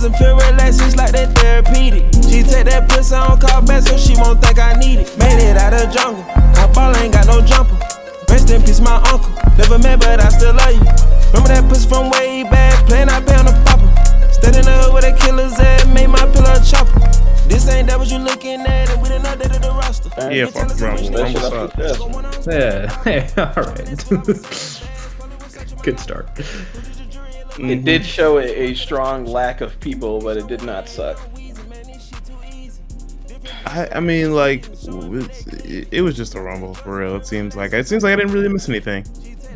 I take and feel relaxed, it's like that therapeutic. She take that pussy on call back so she won't think I need it. Made it out of jungle, I ball ain't got no jumper. Rest in peace, my uncle. Never met, but I still love you. Remember that pussy from way back, playing I pay on the popper. Stayed in the hood with a killer's at, made my pillow a chopper. This ain't that what you looking at, and we done updated the roster. Yeah, fuck Rumble. Rumble sucks. Yeah. Hey, all right. Good start. It mm-hmm. did show a, a strong lack of people, but it did not suck. I, I mean, like, it, it was just a Rumble for real. It seems like it seems like I didn't really miss anything.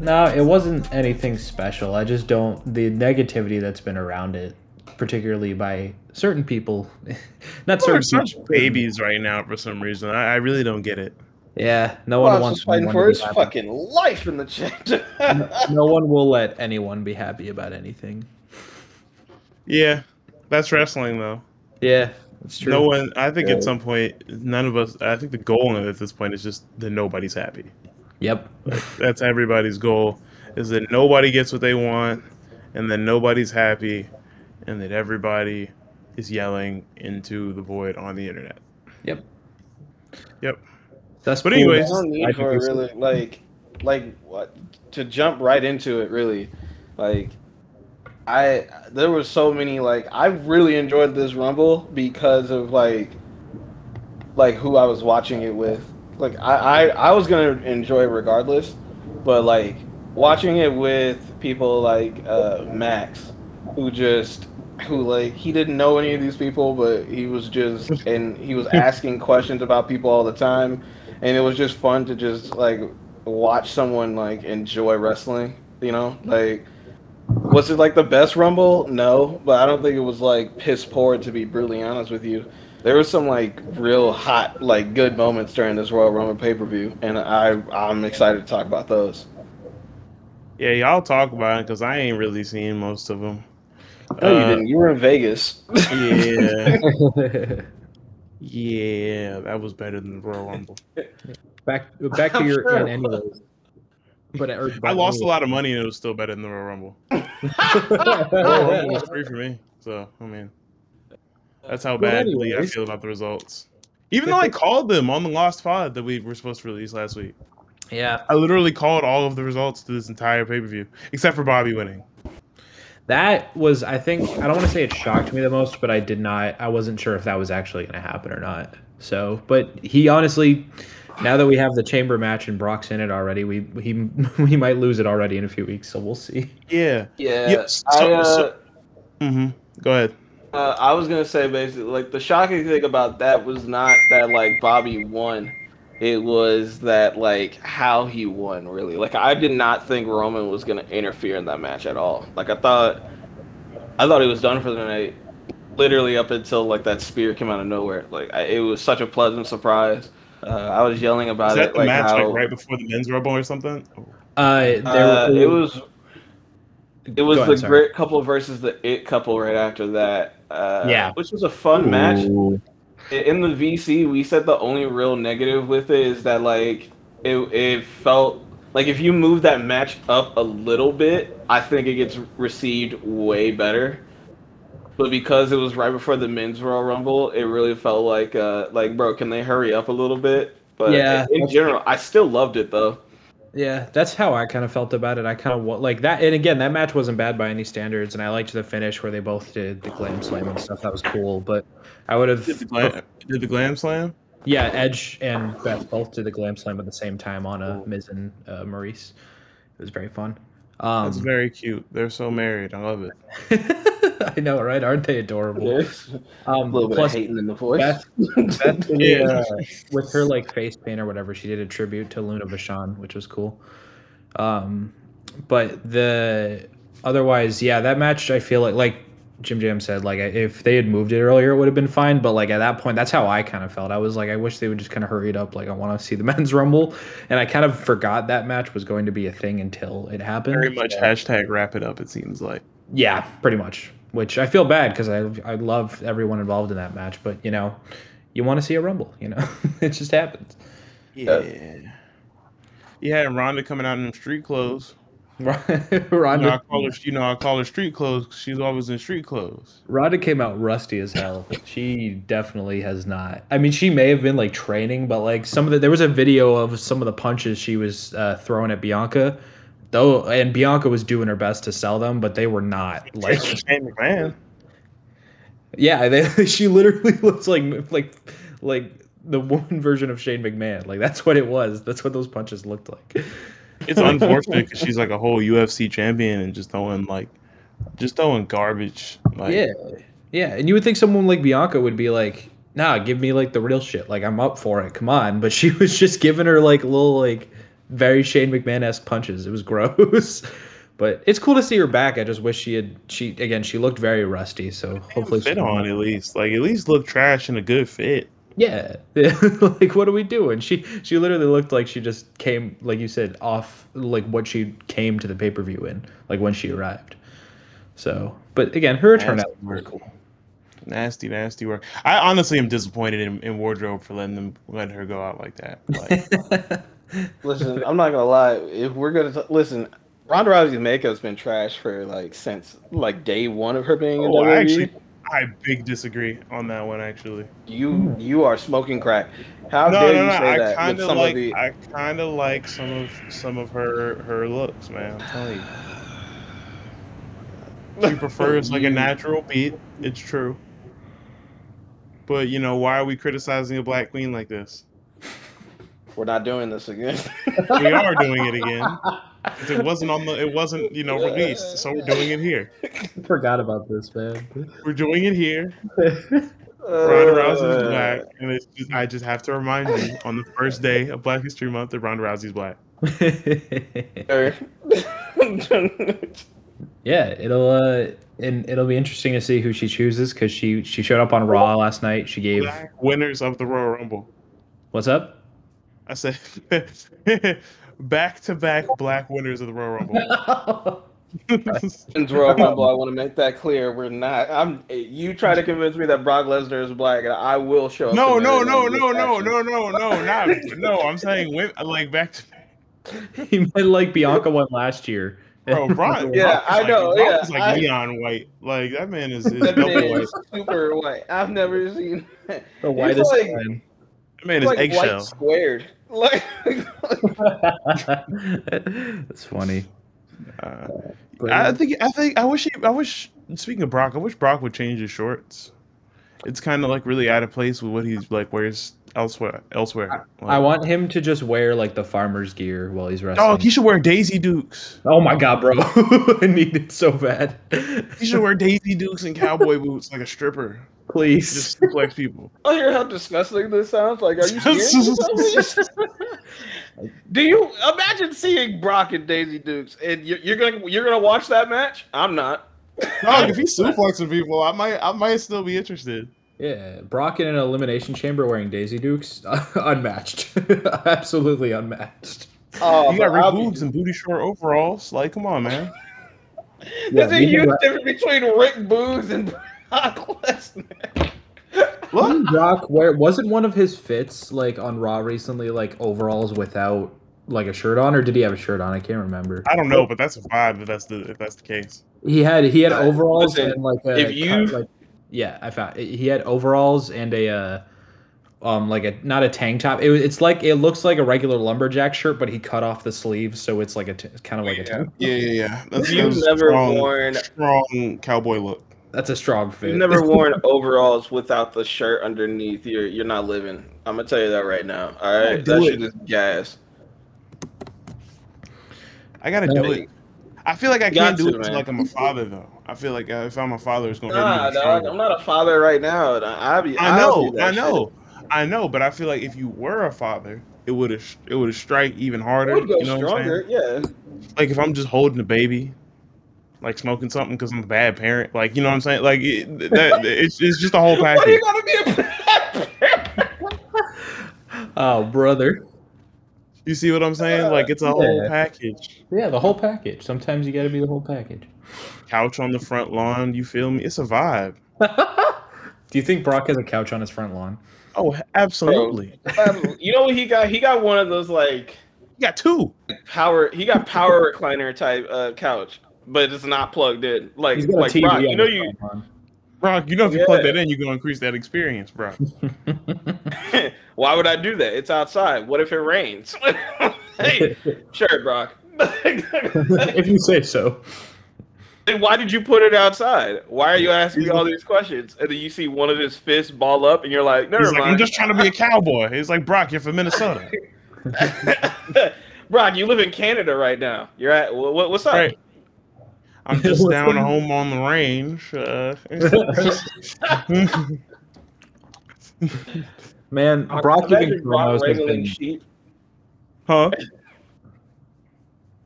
No, it wasn't anything special. I just don't the negativity that's been around it, particularly by certain people. Not certain such people. babies right now for some reason. I, I really don't get it. Yeah, no Well, one wants fighting for his happy. fucking life in the chat. No one will let anyone be happy about anything. Yeah, that's wrestling though. Yeah, it's true. No one. I think Yeah. at uh, some point, none of us. I think the goal at this point is just that nobody's happy. Yep. That's everybody's goal. Is that nobody gets what they want, and then nobody's happy, and that everybody is yelling into the void on the internet. Yep. Yep. That's But cool. anyways, There's no I need think for it it's- really like like what to jump right into it really like i there were so many like i really enjoyed this rumble because of like like who i was watching it with like i i, I was gonna enjoy it regardless but like watching it with people like uh max who just who like he didn't know any of these people but he was just and he was asking questions about people all the time and it was just fun to just like watch someone like enjoy wrestling you know? Like was it like the best rumble? No but i don't think it was like piss poor to be brutally honest with you. There was some like real hot like good moments during this royal rumble pay-per-view and i i'm excited to talk about those. Yeah, y'all talk about it because I ain't really seen most of them. no you Uh, didn't. You were in vegas. Yeah, yeah, that was better than the Royal Rumble. back back to I'm your sure in anyways. But or, I lost a lot of money and it was still better than the Royal Rumble. Royal Rumble was free for me, so I mean, that's how But badly I feel about the results. Even though I called them on the Lost Pod that we were supposed to release last week, Yeah, I literally called all of the results to this entire pay per view except for Bobby winning. That was. I think I don't want to say it shocked me the most, but I did not. I wasn't sure if that was actually going to happen or not. So, but he honestly, now that we have the chamber match and Brock's in it already, we he we might lose it already in a few weeks. So we'll see. Yeah. yeah Yes, I, uh, so- Mm-hmm. Go ahead. Uh, I was gonna say basically, like the shocking thing about that was not that like Bobby won, it was that like how he won. Really, like I did not think Roman was gonna interfere in that match at all. Like I thought, I thought he was done for the night. Literally up until like that spear came out of nowhere. Like I, it was such a pleasant surprise. Uh, I was yelling about Is that it. the Like match how, like right before the men's rumble or something? Uh, there, uh, it was it was Go ahead, the sorry. great couple versus the it couple right after that. Uh, Yeah. which was a fun match. In the VC, we said the only real negative with it is that like it it felt like if you move that match up a little bit, I think it gets received way better. But because it was right before the men's Royal Rumble, it really felt like uh like bro, can they hurry up a little bit? But Yeah, in that's- general, I still loved it though. Yeah, that's how I kind of felt about it. I kind of like that, and again, that match wasn't bad by any standards, and I liked the finish where they both did the glam slam and stuff. That was cool, but I would have, Did the glam, did the glam slam? yeah, Edge and Beth both did the glam slam at the same time on a Miz and uh, Maryse. It was very fun. That's Um, very cute. They're so married. I love it. I know, right? Aren't they adorable? There's a Um, little bit plus, of hating in the voice. Beth, Beth did, Yeah. uh, with her like face paint or whatever, she did a tribute to Luna Vachon, which was cool. Um, but the otherwise, yeah, that match I feel like like Jim Jam said, like if they had moved it earlier, it would have been fine. But like at that point, that's how I kind of felt. I was like, I wish they would just kind of hurry it up. Like I want to see the men's rumble, and I kind of forgot that match was going to be a thing until it happened. Very much So- hashtag wrap it up. It seems like. yeah, pretty much. Which I feel bad because I I love everyone involved in that match, but you know, you want to see a rumble. You know, it just happens. Yeah. Yeah, and Ronda coming out in street clothes. You know, I call her, you know, I call her street clothes. She's always in street clothes. Ronda came out rusty as hell. She definitely has not. I mean, she may have been like training, but like some of the there was a video of some of the punches she was uh, throwing at Bianca, though, and Bianca was doing her best to sell them, but they were not like. Shane McMahon. Yeah, they, she literally looks like like like the woman version of Shane McMahon. Like that's what it was. That's what those punches looked like. It's unfortunate because she's like a whole UFC champion and just throwing like, just throwing garbage. Like, yeah, yeah, and you would think someone like Bianca would be like, "Nah, give me like the real shit. Like I'm up for it. Come on." But she was just giving her like little like very Shane McMahon esque punches. It was gross. But it's cool to see her back. I just wish she had. She again, she looked very rusty. So hopefully, fit on at least. Like at least look trash in a good fit. Yeah, like what are we doing? She she literally looked like she just came, like you said, off like what she came to the pay per view in, like when she arrived. So, but again, her return Nasty out was work. cool. Nasty, nasty work. I honestly am disappointed in, in wardrobe for letting them let her go out like that. Like, Listen, I'm not gonna lie. If we're gonna t- listen, Ronda Rousey's makeup's been trash for like since like day one of her being oh, in oh, I WWE. actually, I big disagree on that one. Actually, You you are smoking crack. How no, dare no, you no. say I that Kinda some like, of the I kind of like some of some of her her looks, man. I'm telling you. She prefers like a natural beat. It's true. But you know, why are we criticizing a black queen like this? We're not doing this again. We are doing it again. It wasn't on the. It wasn't you know released, so we're doing it here. forgot about this, man. We're doing it here. Ronda Ronda Rousey's black, and it's just, I just have to remind you on the first day of Black History Month that Ronda Rousey's black. yeah, it'll uh, and it'll be interesting to see who she chooses because she she showed up on Raw last night. She gave Black winners of the Royal Rumble. what's up? I said back to back black winners of the Royal Rumble. Men's Royal Rumble. I want to make that clear. We're not. I'm. You try to convince me that Brock Lesnar is black, and I will show up. no, in no, no, no, no, no, no, no, not no. I'm saying win- like back to back he meant like Bianca won last year. bro. Brian, Yeah, Brock is I like, know, Brock yeah, is like I- neon white. Like that man is, is That double man white. is super white. I've never seen. the He's whitest like- man. That man is like eggshell. squared. Like, That's funny. Uh, I think I think I wish he, I wish speaking of Brock, I wish Brock would change his shorts. It's kind of like really out of place with what he's like wears elsewhere. Elsewhere, I want him to just wear like the farmer's gear while he's wrestling. Oh, he should wear Daisy Dukes. oh my god, bro! I need it so bad. He should wear Daisy Dukes and cowboy boots like a stripper. Please. Just suplex people. I hear how disgusting this sounds. Like, are you serious? Do you imagine seeing Brock and Daisy Dukes, and you're, you're gonna you're gonna watch that match? I'm not. Dog, if he's suplexing people, I might I might still be interested. Yeah, Brock in an elimination chamber wearing Daisy Dukes, unmatched, absolutely unmatched. Oh, you got but I'll Rick Boogs and booty short overalls. Like, come on, man. Yeah, There's a huge difference between Rick Boogs and Brock Lesnar. Didn't Brock wear wasn't one of his fits like on Raw recently like overalls without like a shirt on, or did he have a shirt on? I can't remember. I don't know, but that's a vibe. If that's the if that's the case. He had he had Uh, overalls listen, and like a if you- like yeah, I found he had overalls and a uh, um like a not a tank top. It, it's like it looks like a regular lumberjack shirt, but he cut off the sleeves, so it's like a t- kind of like a tank. Yeah, yeah, yeah. That's, You've that's never strong, worn strong cowboy look. That's a strong fit. you've never worn overalls without the shirt underneath. You're you're not living. I'm gonna tell you that right now. All right, do that it. shit is gas. I gotta do it. I feel like I You can't do it until like I'm a father though. I feel like uh, if I'm a father, it's gonna Nah, hurt me. dog. stronger. I'm not a father right now. I be. I know, I know, I know, but I feel like if you were a father, it would have it would have strike even harder. It would go you know what I'm saying? stronger. Yeah. Like if I'm just holding a baby, like smoking something because I'm a bad parent. Like you know what I'm saying? Like it, that, it's it's just a whole Why do package. you gotta be a bad parent? oh, brother. You see what I'm saying? Like it's a whole package. Yeah, the whole package. Sometimes you got to be the whole package. Couch on the front lawn. You feel me? It's a vibe. Do you think Brock has a couch on his front lawn? Oh, absolutely. Um, you know what he got? He got one of those like You got two. power. He got power recliner type uh, couch, but it's not plugged in. Like He's got a like TV Brock, you know you. phone. Brock, you know if you Yeah. plug that in, you're gonna increase that experience, bro. Why would I do that? It's outside. What if it rains? hey, sure, Brock. if you say so. Then why did you put it outside? Why are you asking me all these questions? And then you see one of his fists ball up, and you're like, never He's like, I'm just trying to be a cowboy. He's like, Brock, you're from Minnesota. Brock, you live in Canada right now. You're at what, what- what's up? Right. I'm just down home on the range. Uh, Man, Brock, Brock imagine giving Brock promos has wrangling been. sheep. huh?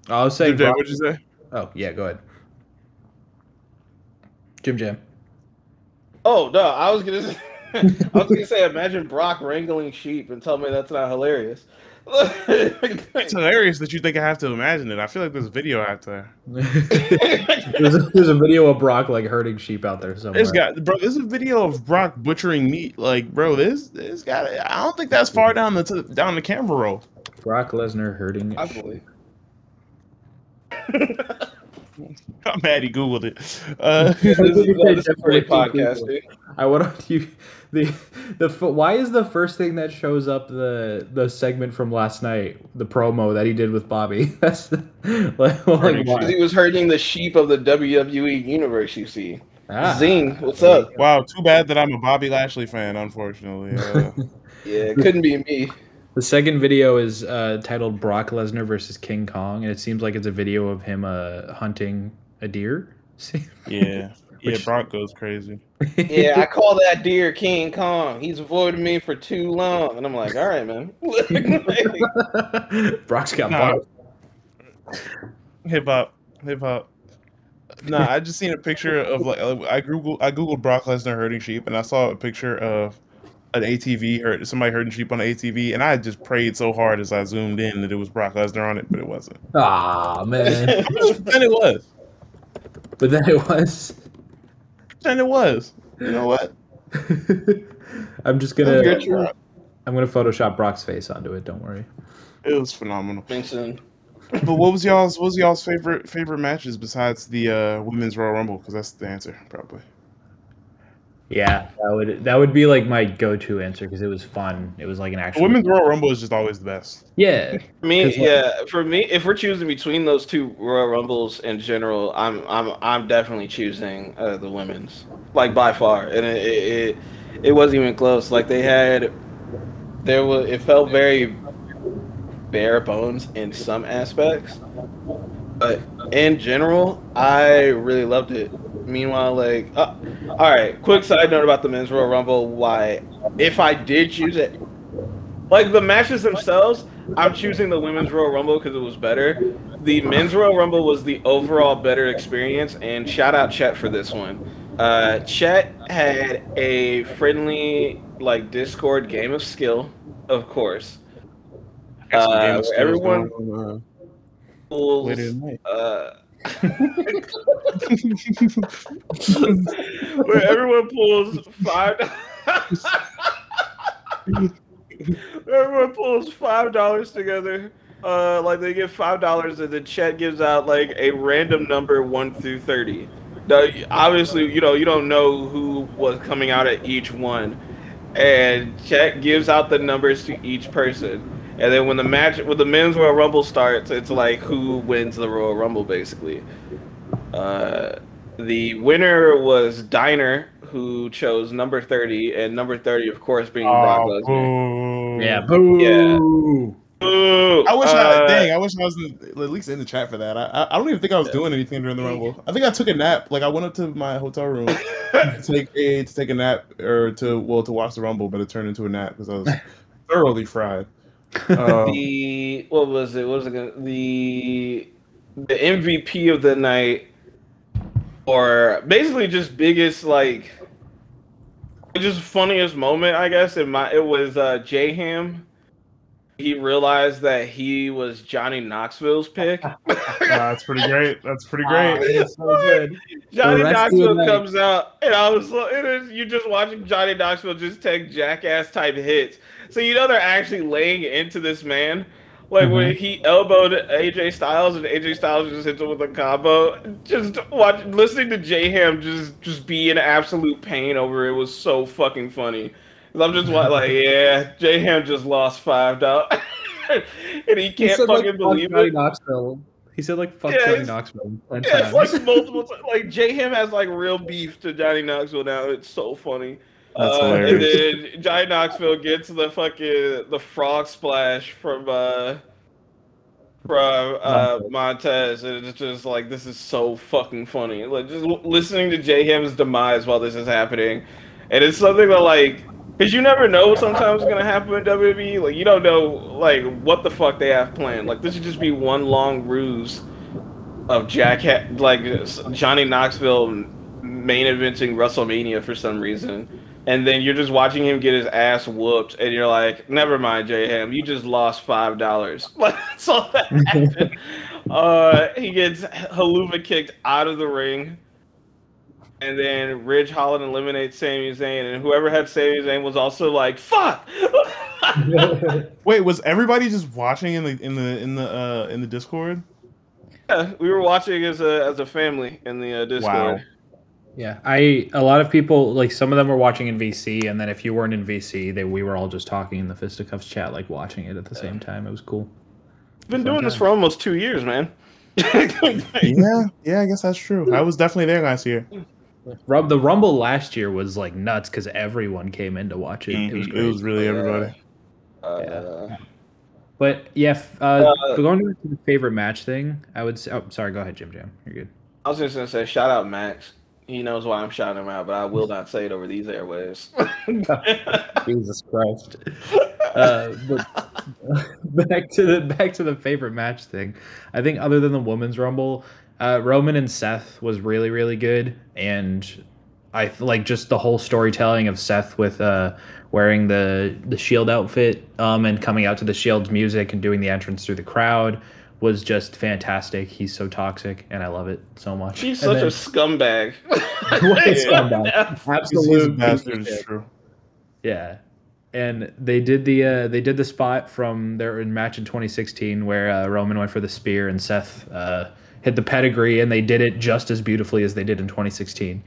I was saying. Jim Jam, Brock- what'd you say? oh yeah, go ahead. Jim Jam. Oh no, I was gonna. Say, I was gonna say, imagine Brock wrangling sheep, and tell me that's not hilarious. It's hilarious that you think I have to imagine it. I feel like there's a video out there. there's, a, there's a video of Brock like herding sheep out there somewhere. There's got bro. There's a video of Brock butchering meat. Like, bro, this this got. I don't think that's far down the t- down the camera roll. Brock Lesnar herding. I believe. I'm mad he googled it. Uh, This is, uh, this is a great podcast, dude. I want to you the the why is the first thing that shows up the the segment from last night the promo that he did with Bobby? That's like, like Because he was herding the sheep of the WWE universe. You see, Ah. Zing, what's up? wow, too bad that I'm a Bobby Lashley fan. Unfortunately, uh, Yeah, it couldn't be me. The second video is uh, titled Brock Lesnar versus King Kong, and it seems like it's a video of him uh, hunting a deer. yeah, yeah. Which- Brock goes crazy. Yeah, I call that deer King Kong. He's avoided me for too long, and I'm like, all right, man. Brock's got No. bars. Hip hop, hip hop. Nah, I just seen a picture of like uh, I googled I googled Brock Lesnar herding sheep, and I saw a picture of an ATV herd somebody herding sheep on an ATV, and I just prayed so hard as I zoomed in that it was Brock Lesnar on it, but it wasn't. Ah man, then it was. but then it was. Then it was. You know what? I'm just gonna. was. I'm gonna Photoshop Brock's face onto it. Don't worry. It was phenomenal. Vincent. But what was y'all's what was y'all's favorite favorite matches besides the uh, women's Royal Rumble? Because that's the answer, probably. Yeah, that would that would be like my go-to answer because it was fun. It was like an actual. women's Royal Rumble is just always the best. Yeah, For me, 'Cause, like- yeah, for me, if we're choosing between those two Royal Rumbles in general, I'm I'm I'm definitely choosing uh, the women's, like by far, and it, it it it wasn't even close. Like they had, there was it felt very bare bones in some aspects, but in general, I really loved it. Meanwhile, like, uh, all right, quick side note about the men's Royal Rumble. Why, if I did choose it, like the matches themselves, I'm choosing the women's Royal Rumble because it was better. The men's Royal Rumble was the overall better experience, and shout out Chet for this one. Uh, Chet had a friendly like Discord game of skill, of course. Uh, game of where skills everyone uh, Pulls, later tonight. uh, where everyone pulls five. everyone pulls five dollars together. Uh, like they give five dollars, and the chat gives out like a random number one through thirty. Now, obviously, you know you don't know who was coming out at each one, and chat gives out the numbers to each person. And then when the match, when the men's Royal Rumble starts, it's like who wins the Royal Rumble, basically. Uh, the winner was Diner, who chose number 30, and number 30, of course, being Brock Oh, Lesnar. boo. yeah, boo. Yeah. I wish I Uh, dang. I wish I was in, at least in the chat for that. I, I I don't even think I was doing anything during the rumble. I think I took a nap. Like I went up to my hotel room to take a to take a nap or to well to watch the rumble, but it turned into a nap because I was thoroughly fried. Um, the what was it? What was it? Gonna, the the MVP of the night, or basically just biggest like, just funniest moment, I guess. In my, it was uh, J Ham. He realized that he was Johnny Knoxville's pick. that's pretty great. That's pretty great. it's so good. Johnny The rest of the Knoxville comes out, and I was it is you're just watching Johnny Knoxville just take jackass type hits. So you know they're actually laying into this man. Like when mm-hmm. he elbowed AJ Styles and AJ Styles just hits him with a combo. Just watch listening to J Ham just just be in absolute pain over it was so fucking funny. I'm just like, yeah, J Ham just lost five dollars, and he can't fucking believe Johnny it. Knoxville. He said like fuck Yeah, Johnny Knoxville. 10 Yeah, it's like multiple times. Like J Ham has like real beef to Johnny Knoxville now. It's so funny. That's Uh, and then Johnny Knoxville gets the fucking the frog splash from uh from uh Montez, and it's just like this is so fucking funny. Like just l- listening to J Ham's demise while this is happening, and it's something that like. Cause you never know sometimes is gonna happen in WWE. Like you don't know like what the fuck they have planned. Like this should just be one long ruse of Jack ha- like Johnny Knoxville main eventing WrestleMania for some reason, and then you're just watching him get his ass whooped, and you're like, never mind, J Ham, you just lost five dollars. That's all that happened. uh, he gets Helluva kicked out of the ring. And then Ridge Holland eliminates Sami Zayn, and whoever had Sami Zayn was also like, "Fuck!" Wait, was everybody just watching in the in the in the uh in the Discord? Yeah, we were watching as a as a family in the uh, Discord. Wow. Yeah, I a lot of people like some of them were watching in VC, and then if you weren't in VC, they we were all just talking in the fisticuffs chat, like watching it at the same time. It was cool. Been Fun doing this for almost two years, man. Yeah, yeah, I guess that's true. I was definitely there last year. Rub the Rumble last year was like nuts because everyone came in to watch it. It was great. It was really everybody. Uh, But yeah, f- uh, Uh, going to the favorite match thing, I would say. Oh, sorry. Go ahead, Jim Jam. You're good. I was just gonna say, shout out Max. He knows why I'm shouting him out, but I will not say it over these airwaves. Jesus Christ. Uh, but back to the back to the favorite match thing. I think other than the women's rumble, uh, Roman and Seth was really really good, and I like just the whole storytelling of Seth with uh, wearing the the Shield outfit um, and coming out to the Shield's music and doing the entrance through the crowd was just fantastic. He's so toxic, and I love it so much. He's And such then- a scumbag. What a scumbag. He's, he's a absolute bastard. piece of It's shit. true. Yeah. And they did the uh, they did the spot from their match in 2016 where uh, Roman went for the spear and Seth uh, hit the pedigree, and they did it just as beautifully as they did in 2016.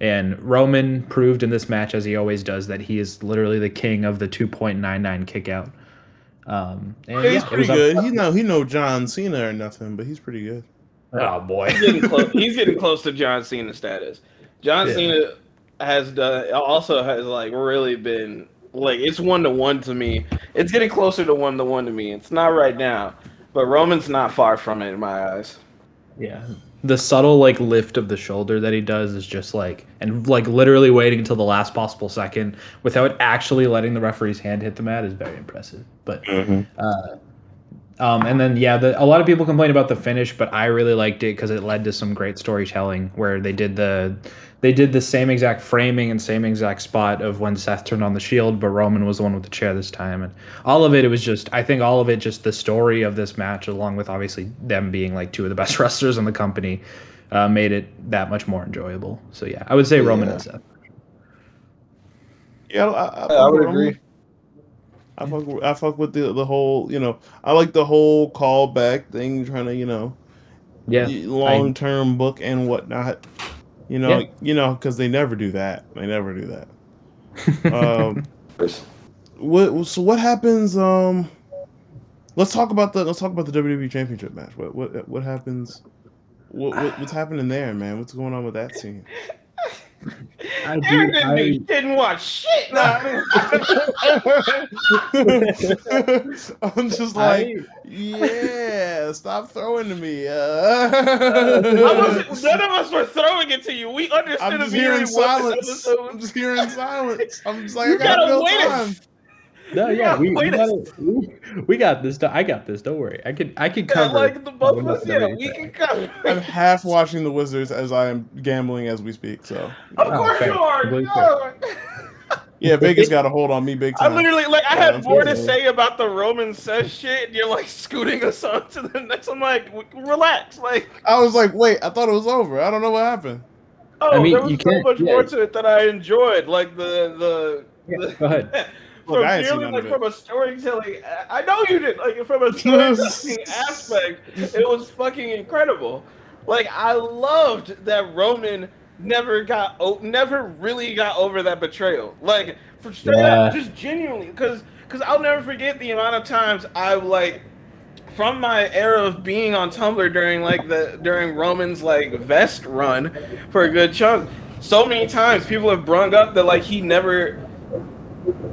And Roman proved in this match, as he always does, that he is literally the king of the 2.99 kick out. Um, and Yeah, he's yeah, pretty good. He know he know John Cena or nothing, but he's pretty good. Oh boy. He's getting close. He's getting close to John Cena status. John Yeah. Cena has done also has like really been like it's one to one to me. It's getting closer to one to one to me. It's not right now, but Roman's not far from it in my eyes. Yeah. The subtle like lift of the shoulder that he does is just like and like literally waiting until the last possible second without actually letting the referee's hand hit the mat is very impressive. But uh um and then yeah, the, a lot of people complain about the finish, but I really liked it because it led to some great storytelling where they did the they did the same exact framing and same exact spot of when Seth turned on the shield, but Roman was the one with the chair this time, and all of it. It was just I think all of it just the story of this match, along with obviously them being like two of the best wrestlers in the company, uh, made it that much more enjoyable. So yeah, I would say Roman Yeah. and Seth. Yeah, I, I, Yeah, I would fuck agree. I fuck, with- I fuck with the the whole, you know, I like the whole callback thing, trying to, you know, Yeah, long term book and whatnot. You know, Yeah. you know, because they never do that. They never do that. um, what? So what happens? Um, let's talk about the let's talk about the WWE Championship match. What what what happens? What, what what's happening there, man? What's going on with that scene? I do. didn't, I, didn't watch shit. No. I'm just like, I- yeah, stop throwing to me. Uh, none of us were throwing it to you. We understood I'm just immediately hearing silence. I'm just hearing silence. I'm just like, You I gotta gotta build wait a- time. No, You yeah, we, we, got it. we, we got this. I got this. Don't worry. I could I could Yeah, cover. like the both of what us, yeah, we can cover. I'm half watching the Wizards as I am gambling as we speak. So Of Oh, course fair. you are. No. yeah, Vegas got a hold on me big time. I time. literally like I Yeah, had more to unfortunately. say about the Roman says shit, and you're like scooting us on to the next. I'm like, w- relax, like I was like, wait, I thought it was over. I don't know what happened. oh, I mean, there was you so can't- much yeah. more to it that I enjoyed, like the the. Yeah, the go ahead. Look, from I ain't seen purely like from a storytelling. I know you did. Like from a storytelling aspect, it was fucking incredible. Like I loved that Roman never got never really got over that betrayal. Like for straight up, just genuinely, because because I'll never forget the amount of times I like from my era of being on Tumblr during like the during Roman's like vest run for a good chunk. So many times people have brung up that like he never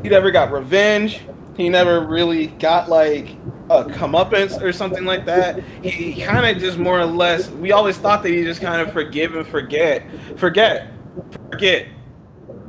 he never got revenge. He never really got like a comeuppance or something like that. He, he kind of just more or less. We always thought that he just kind of forgive and forget, forget, forget.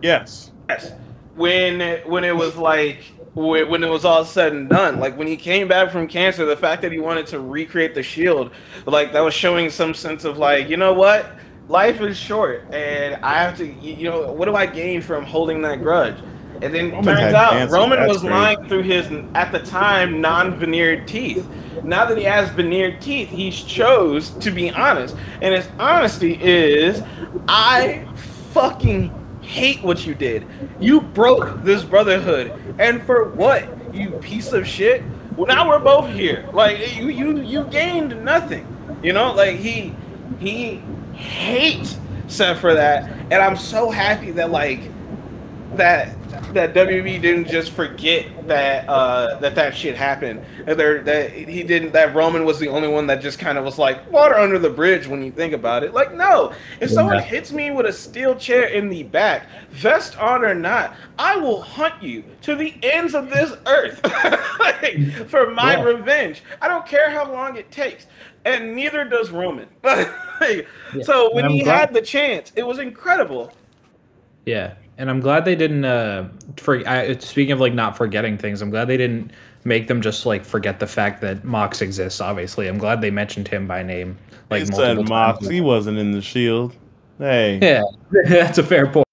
Yes. Yes. When when it was like when it was all said and done, like when he came back from cancer, the fact that he wanted to recreate the shield, like that was showing some sense of like, you know what, life is short, and I have to, you know, what do I gain from holding that grudge? And then Roman turns out Roman that's was crazy. lying through his at the time non-veneered teeth. Now that he has veneered teeth, he chose to be honest, and his honesty is, I fucking hate what you did. You broke this brotherhood, and for what? You piece of shit. Well, now we're both here. Like you, you, you gained nothing. You know, like he, he hates Seth for that, and I'm so happy that like that that WB didn't just forget that uh, that that shit happened. That that he didn't that Roman was the only one that just kind of was like water under the bridge when you think about it. Like no, if someone hits me with a steel chair in the back, vest on or not, I will hunt you to the ends of this earth Like, for my Yeah. revenge. I don't care how long it takes. And neither does Roman. Like, So when he glad- had the chance, it was incredible. Yeah, and I'm glad they didn't. Uh, for I, speaking of like not forgetting things, I'm glad they didn't make them just like forget the fact that Mox exists. Obviously, I'm glad they mentioned him by name like he said Mox, times. he wasn't in the shield. Hey. Yeah, that's a fair point.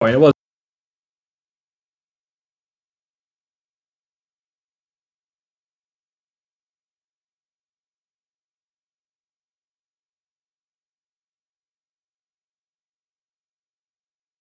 It was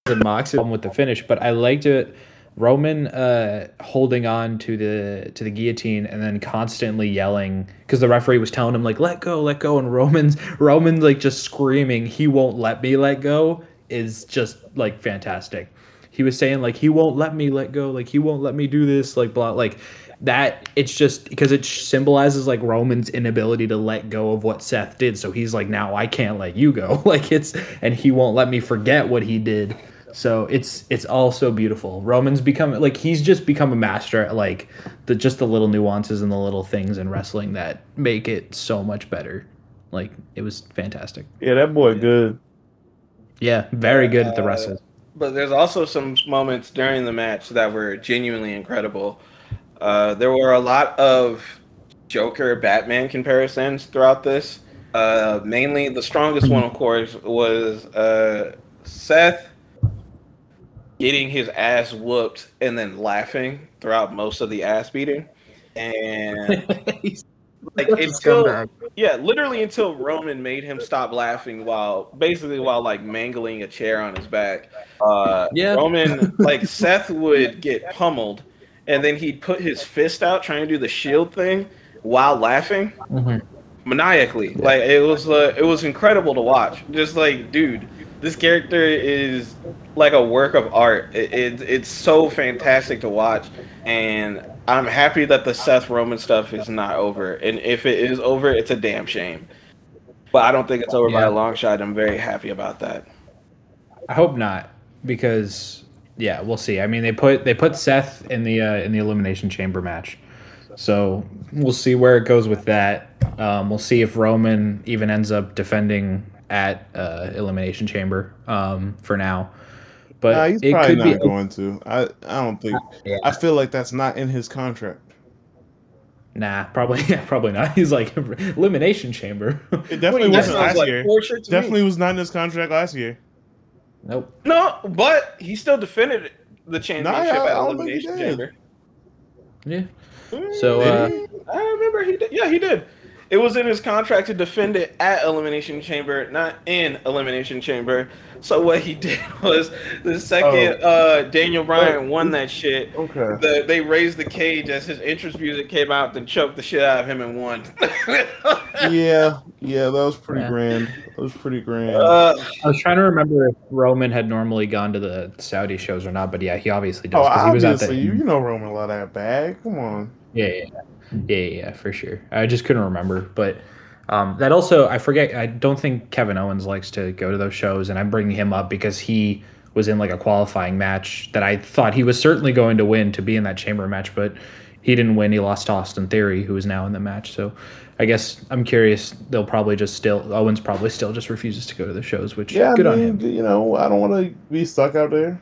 and Mox problem with the finish, but I liked it. Roman uh, holding on to the to the guillotine and then constantly yelling because the referee was telling him like let go, let go, and Roman's Roman's like just screaming he won't let me let go is just like fantastic. He was saying like he won't let me let go, like he won't let me do this, like blah like that. It's just because it symbolizes like Roman's inability to let go of what Seth did. So he's like now I can't let you go, like it's and he won't let me forget what he did. So it's it's all so beautiful. Roman's become like he's just become a master at like the just the little nuances and the little things in wrestling that make it so much better. Like it was fantastic. Yeah, that boy good. Yeah, very good at the Uh, wrestling. But there's also some moments during the match that were genuinely incredible. Uh, there were a lot of Joker Batman comparisons throughout this. Uh, mainly, the strongest one, of course, was uh, Seth getting his ass whooped and then laughing throughout most of the ass beating. And like until yeah, literally until Roman made him stop laughing while basically while like mangling a chair on his back. Uh, Yeah. Roman like Seth would get pummeled, and then he'd put his fist out trying to do the shield thing while laughing Mhm. maniacally. Like it was uh, it was incredible to watch. Just like dude, this character is like a work of art. It, it it's so fantastic to watch, and I'm happy that the Seth Roman stuff is not over. And if it is over, it's a damn shame. But I don't think it's over by a long shot. I'm very happy about that. I hope not because yeah, we'll see. I mean, they put they put Seth in the uh, in the elimination chamber match, so we'll see where it goes with that. Um, we'll see if Roman even ends up defending at uh, elimination chamber um, for now. But Nah, he's it probably could not be going to. I I don't think. Yeah. I feel like that's not in his contract. nah, probably yeah, probably not. He's like elimination chamber. It definitely That wasn't last like year. bullshit to me. Definitely was not in his contract last year. nope. No, but he still defended the championship I- I at don't think he Elimination. Chamber. Yeah. So uh, I remember he did. Yeah, he did. It was in his contract to defend it at Elimination Chamber, not in Elimination Chamber. So what he did was the second uh, Daniel Bryan won that shit. Okay. The, they raised the cage as his entrance music came out, then choked the shit out of him and won. Yeah, yeah, that was pretty Yeah. grand. That was pretty grand. uh, I was trying to remember if Roman had normally gone to the Saudi shows or not, but yeah, he obviously does oh, because he was at obviously, the you, you know Roman let that bag. Come on. Yeah, yeah, yeah, yeah, yeah, for sure. I just couldn't remember, but um, that also I forget. I don't think Kevin Owens likes to go to those shows, and I'm bringing him up because he was in like a qualifying match that I thought he was certainly going to win to be in that chamber match, but he didn't win. He lost to Austin Theory, who is now in the match. So I guess I'm curious. They'll probably just still Owens probably still just refuses to go to the shows, which Yeah, good I on him. you know, I don't want to be stuck out there.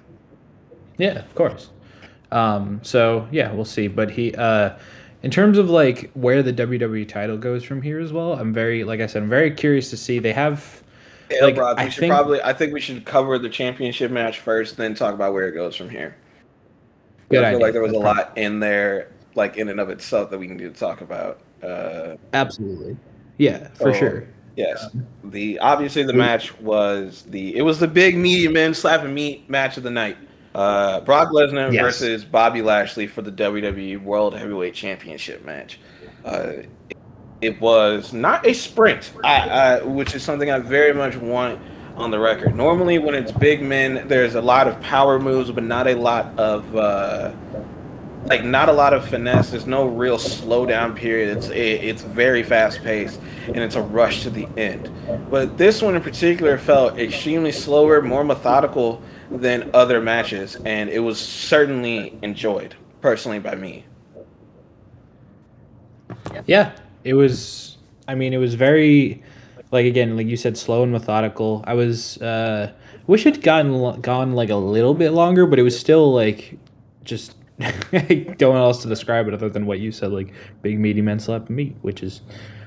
Yeah, of course. Um, so yeah, we'll see. But he, uh, in terms of like where the WWE title goes from here as well, I'm very, like I said, I'm very curious to see. They have, yeah, Like, we I should think- probably. I think we should cover the championship match first, then talk about where it goes from here. Good I feel idea. like there was a lot in there, like in and of itself, that we need to talk about. Uh, absolutely, yeah, for sure. Yes. The obviously the match was the it was the big meaty men slapping meat match of the night. Uh, Brock Lesnar Yes. versus Bobby Lashley for the WWE World Heavyweight Championship match. Uh, it was not a sprint, I, I, which is something I very much want on the record. Normally, when it's big men, there's a lot of power moves, but not a lot of uh, like not a lot of finesse. There's no real slowdown period. It's it, it's very fast paced and it's a rush to the end. But this one in particular felt extremely slower, more methodical than other matches, and it was certainly enjoyed personally by me. Yeah, it was. I mean, it was very, like again, like you said, slow and methodical. I was uh, wish it gotten lo- gone like a little bit longer, but it was still like just. I don't know else to describe it other than what you said, like big meaty men slap meat, which is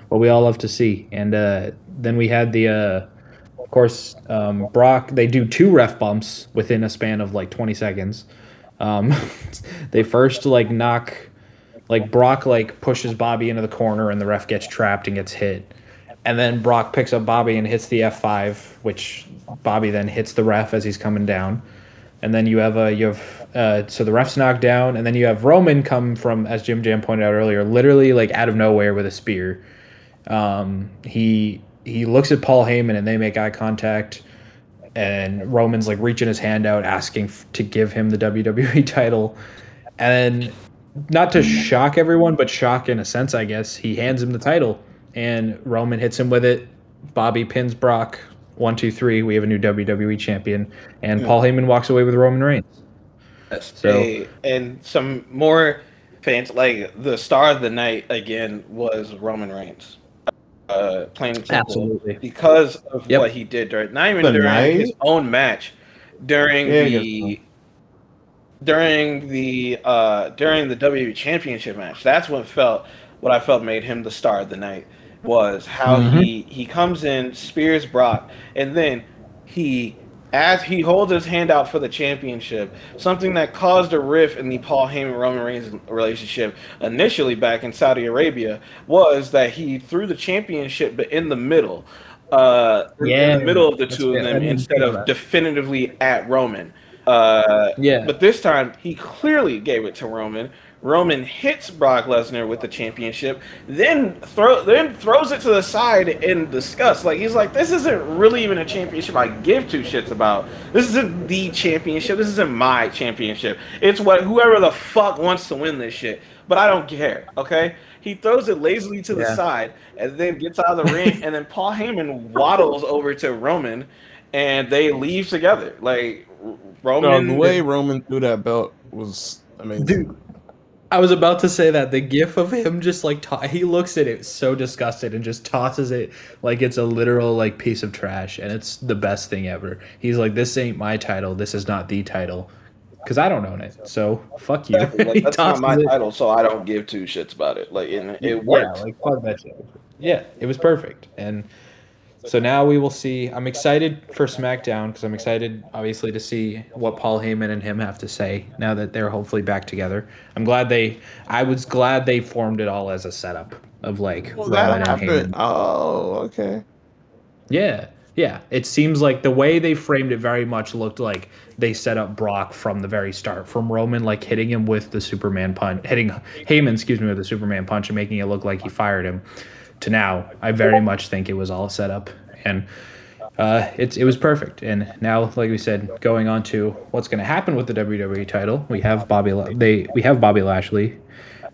what we all love to see. And uh, then we had the, uh, of course, um, Brock. They do two ref bumps within a span of like twenty seconds. Um, they first like knock like Brock like pushes Bobby into the corner and the ref gets trapped and gets hit. And then Brock picks up Bobby and hits the F5, which Bobby then hits the ref as he's coming down. And then you have a you have uh, so the ref's knocked down, and then you have Roman come from as Jim Jam pointed out earlier, literally like out of nowhere with a spear. Um, he he looks at Paul Heyman and they make eye contact, and Roman's like reaching his hand out asking f- to give him the WWE title, and not to shock everyone, but shock in a sense, I guess. He hands him the title, and Roman hits him with it. Bobby pins Brock. One, two, three. We have a new WWE champion, and hmm. Paul Heyman walks away with Roman Reigns. Yes. So- A- and some more fans like the star of the night again was Roman Reigns. Uh, plain. Absolutely. because of Yep. what he did during not even The during night? his own match, during Yeah, the during the uh during the WWE Championship match. That's what felt what I felt made him the star of the night was how Mhm. he he comes in, spears Brock, and then he as he holds his hand out for the championship, something that caused a rift in the Paul Heyman Roman Reigns relationship initially back in Saudi Arabia was that he threw the championship but in the middle. Uh, in Yeah, the middle of the two of them instead of definitively at Roman. Uh, Yeah. but this time he clearly gave it to Roman. Roman hits Brock Lesnar with the championship, then throw then throws it to the side in disgust. Like he's like, this isn't really even a championship I give two shits about. This isn't the championship. This isn't my championship. It's what whoever the fuck wants to win this shit. But I don't care. Okay. He throws it lazily to the Yeah. side and then gets out of the ring, and then Paul Heyman waddles over to Roman, and they leave together. Like Roman, No, the way Roman threw that belt was amazing. Dude, I was about to say that the gif of him just like to- he looks at it so disgusted and just tosses it like it's a literal like piece of trash and it's the best thing ever. He's like, "This ain't my title. This is not the title." Because I don't own it, so fuck you. Exactly. Like, that's not my it. title, so I don't give two shits about it. Like, and it Yeah, worked. like fuck that shit. Yeah, it was perfect, and So now we will see. I'm excited for SmackDown because I'm excited, obviously, to see what Paul Heyman and him have to say now that they're hopefully back together. I'm glad they. I was glad they formed it all as a setup of like Well, Roman that and happened. Heyman. Oh, okay. Yeah, yeah. It seems like the way they framed it very much looked like they set up Brock from the very start, from Roman like hitting him with the Superman punch, hitting Heyman, excuse me, with the Superman punch and making it look like he fired him. To now, I very much think it was all set up, and uh, it's it was perfect. And now, like we said, going on to what's going to happen with the WWE title, we have Bobby. They we have Bobby Lashley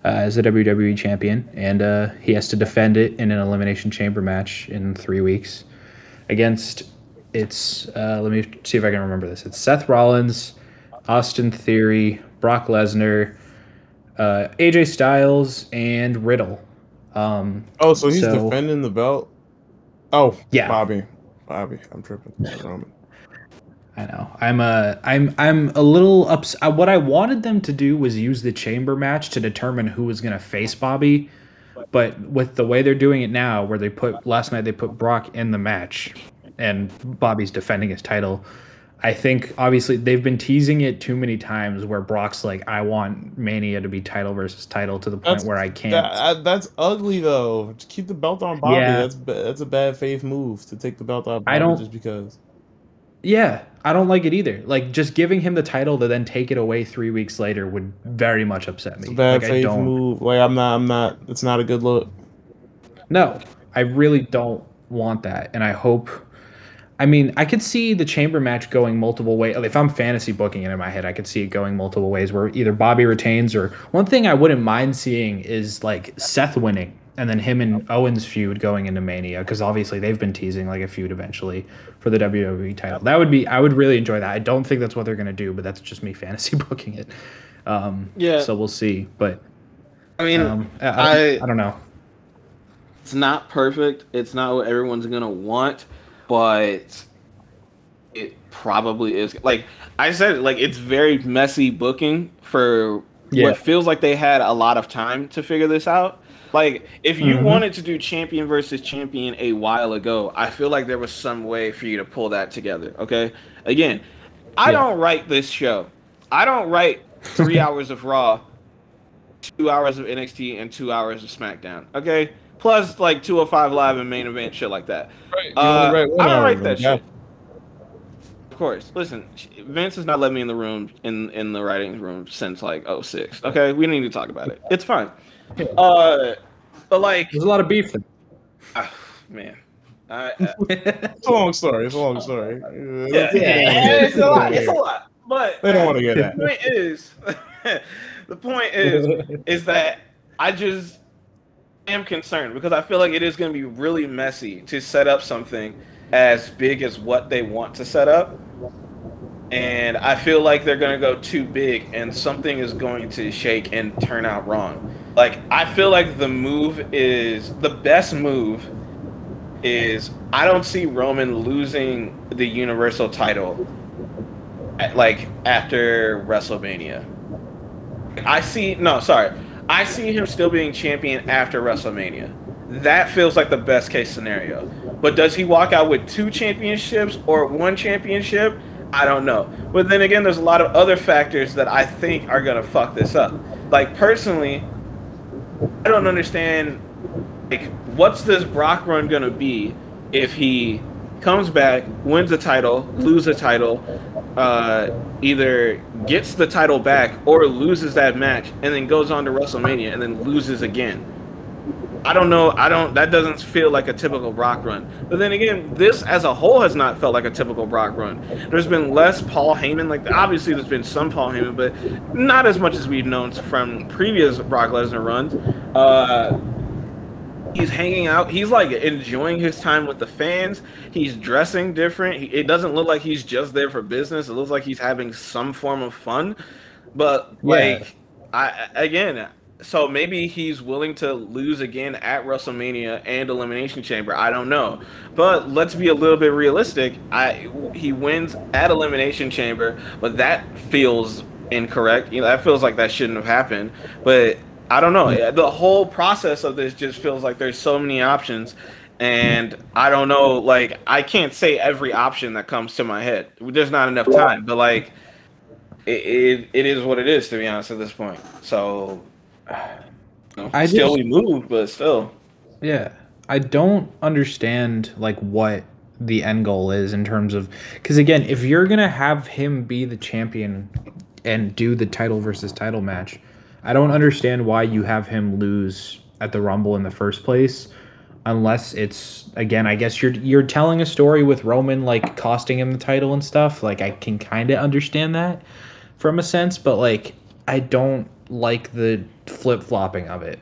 uh, as the WWE champion, and uh, he has to defend it in an elimination chamber match in three weeks against it's uh, let me see if I can remember this. It's Seth Rollins, Austin Theory, Brock Lesnar, uh, AJ Styles, and Riddle. Um, Oh, so he's So- defending the belt. Oh, Yeah. Bobby. Bobby, I'm tripping. Roman. I know. I'm a. I'm. I'm a little ups. uh, What I wanted them to do was use the chamber match to determine who was going to face Bobby, but with the way they're doing it now, where they put last night they put Brock in the match, and Bobby's defending his title. I think obviously they've been teasing it too many times where Brock's like, I want Mania to be title versus title to the point That's- where I can't. That, uh, that's ugly though. Just keep the belt on Bobby. Yeah. That's that's a bad faith move to take the belt off Bobby I don't- just because. Yeah, I don't like it either. Like just giving him the title to then take it away three weeks later would very much upset me. It's a bad like, faith move. Like I'm not. I'm not. It's not a good look. No, I really don't want that, and I hope. I mean, I could see the chamber match going multiple ways. If I'm fantasy booking it in my head, I could see it going multiple ways where either Bobby retains or one thing I wouldn't mind seeing is like Seth winning and then him and Owens feud going into Mania because obviously they've been teasing like a feud eventually for the WWE title. That would be I would really enjoy that. I don't think that's what they're gonna do, but that's just me fantasy booking it. Um, Yeah. So we'll see, but I mean, um, I, I, I- don't, I don't know. it's not perfect. It's not what everyone's gonna want, but it probably is. Like I said, like it's very messy booking for Yeah. what feels like they had a lot of time to figure this out. Like if you Mhm. wanted to do champion versus champion a while ago, I feel like there was some way for you to pull that together. Okay, again, I Yeah. don't write this show. I don't write three hours of Raw, two hours of NXT, and two hours of SmackDown. Okay, plus like 205 Live and main event shit like that. Right. Uh, I don't write that shit. Of course. Listen, Vince has not let me in the room in in the writing room since like 06. Okay, we don't need to talk about it. It's fine. Uh, but like, There's a lot of beef. There. ah, man, I, I, It's a long story. It's a long story. yeah, yeah, it's a lot. It's a lot. But They don't want to get the that. point is, the point is, is that I just am concerned because I feel like it is going to be really messy to set up something as big as what they want to set up. And I feel like they're going to go too big and something is going to shake and turn out wrong. Like, I feel like the move is the best move is I don't see Roman losing the Universal title at, like after WrestleMania. I see no, sorry. I see him still being champion after WrestleMania. That feels like the best case scenario. But does he walk out with two championships or one championship? I don't know. But then again, there's a lot of other factors that I think are gonna fuck this up. Like personally, I don't understand like what's this Brock run gonna be if he comes back, wins a title, lose a title, uh, either gets the title back or loses that match, and then goes on to WrestleMania and then loses again. I don't know. I don't. That doesn't feel like a typical Brock run. But then again, this as a whole has not felt like a typical Brock run. There's been less Paul Heyman. Like obviously, there's been some Paul Heyman, but not as much as we've known from previous Brock Lesnar runs. Uh, he's hanging out. He's like enjoying his time with the fans. He's dressing different. He, it doesn't look like he's just there for business. It looks like he's having some form of fun. But like, I again, so maybe he's willing to lose again at WrestleMania and Elimination Chamber. I don't know, but let's be a little bit realistic. I he wins at Elimination Chamber, but that feels incorrect. You know, that feels like that shouldn't have happened. But I don't know. The whole process of this just feels like there's so many options, and I don't know. Like I can't say every option that comes to my head. There's not enough time, but like it, it, it is what it is to be honest at this point. So you know, I still just- we moved, but still. Yeah. I don't understand like what the end goal is in terms of cuz again, if you're going to have him be the champion and do the title versus title match, I don't understand why you have him lose at the Rumble in the first place unless it's again, I guess you're you're telling a story with Roman like costing him the title and stuff. Like I can kind of understand that from a sense, but like I don't like the flip-flopping of it.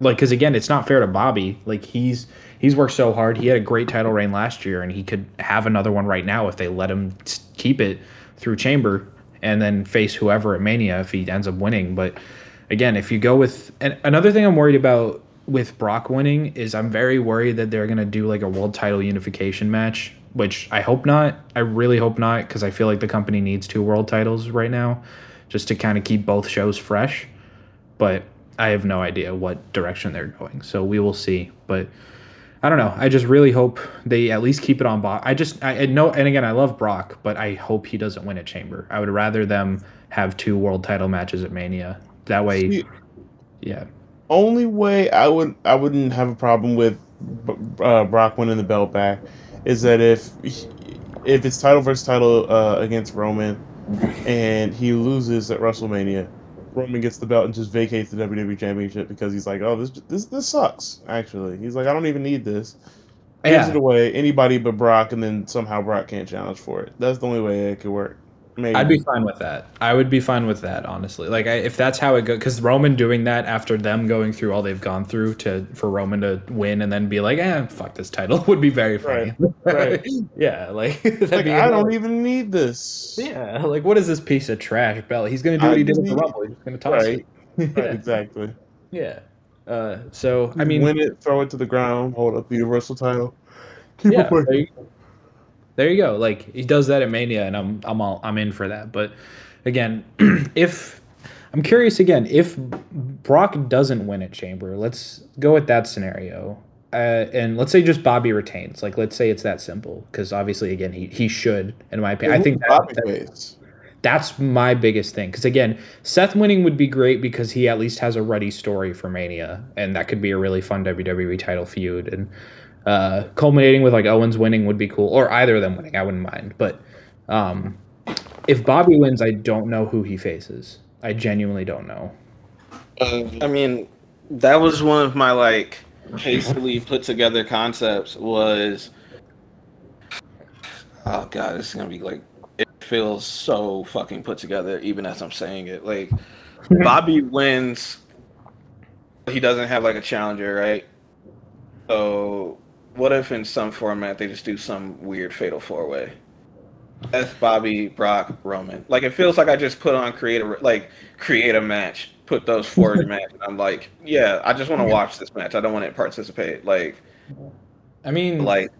Like because again it's not fair to bobby. Like he's he's worked so hard. He had a great title reign last year and he could have another one right now if they let him keep it through chamber and then face whoever at mania if he ends up winning. But again if you go with and another thing i'm worried about with brock winning is i'm very worried that they're to do like a world title unification match which i hope not i really hope not because i feel like the company needs two world titles right now just to kind of keep both shows fresh but I have no idea what direction they're going. So we will see. But I don't know. I just really hope they at least keep it on Brock. I just I, I know, and again, I love Brock, but I hope he doesn't win a Chamber. I would rather them have two world title matches at Mania. That way, See, yeah, only way I would I wouldn't have a problem with uh, Brock winning the belt back is that if if it's title versus title uh, against Roman and he loses at WrestleMania, Roman gets the belt and just vacates the WWE Championship because he's like, oh this this this sucks. Actually, he's like, I don't even need this. Gives yeah. it away anybody but Brock, and then somehow Brock can't challenge for it. That's the only way it could work. Maybe. I'd be fine with that. I would be fine with that, honestly. Like, I, if that's how it goes, because Roman doing that after them going through all they've gone through to for Roman to win and then be like, "eh, fuck this title," would be very funny. right. right. yeah, like, like I don't even need this. Yeah, like what is this piece of trash belt? He's gonna do I what he did with the Rumble. He's gonna toss Right. it. Right, exactly. Yeah. Uh, so I mean, win it, throw it to the ground, hold up the universal title. Keep yeah, it. There you, go. Like he does that at Mania, and I'm I'm all I'm in for that. But again, if I'm curious again, if Brock doesn't win at Chamber, let's go with that scenario. Uh, and let's say just Bobby retains. Like, let's say it's that simple, because obviously, again, he, he should, in my opinion. I think that, that- that's my biggest thing. Because again, Seth winning would be great because he at least has a ready story for Mania, and that could be a really fun WWE title feud. And uh, culminating with like Owens winning would be cool, or either of them winning. I wouldn't mind. But um, if Bobby wins, I don't know who he faces. I genuinely don't know. I mean, that was one of my like hastily put together concepts was oh god, this is gonna be like it feels so fucking put together even as I'm saying it. Like Bobby wins he doesn't have like a challenger, right? So what if in some format they just do some weird fatal four way? Seth, Bobby, Brock, Roman. Like it feels like I just put on create a like create a match, put those four in a match, and I'm like, yeah, I just want to watch this match. I don't want to participate. Like, I mean, like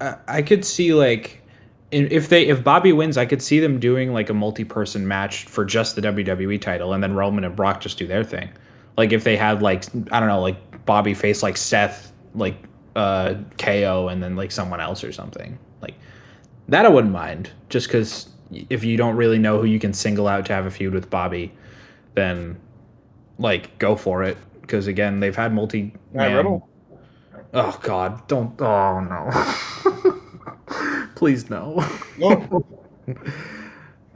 I, I could see like if they if Bobby wins, I could see them doing like a multi-person match for just the WWE title, and then Roman and Brock just do their thing. Like if they had like I don't know, like Bobby face like Seth, like uh KO, and then like someone else or something. Like that I wouldn't mind, just because if you don't really know who you can single out to have a feud with Bobby, then like go for it. Because again, they've had multi. Riddle. Oh God! Don't. Oh no! Please no. No,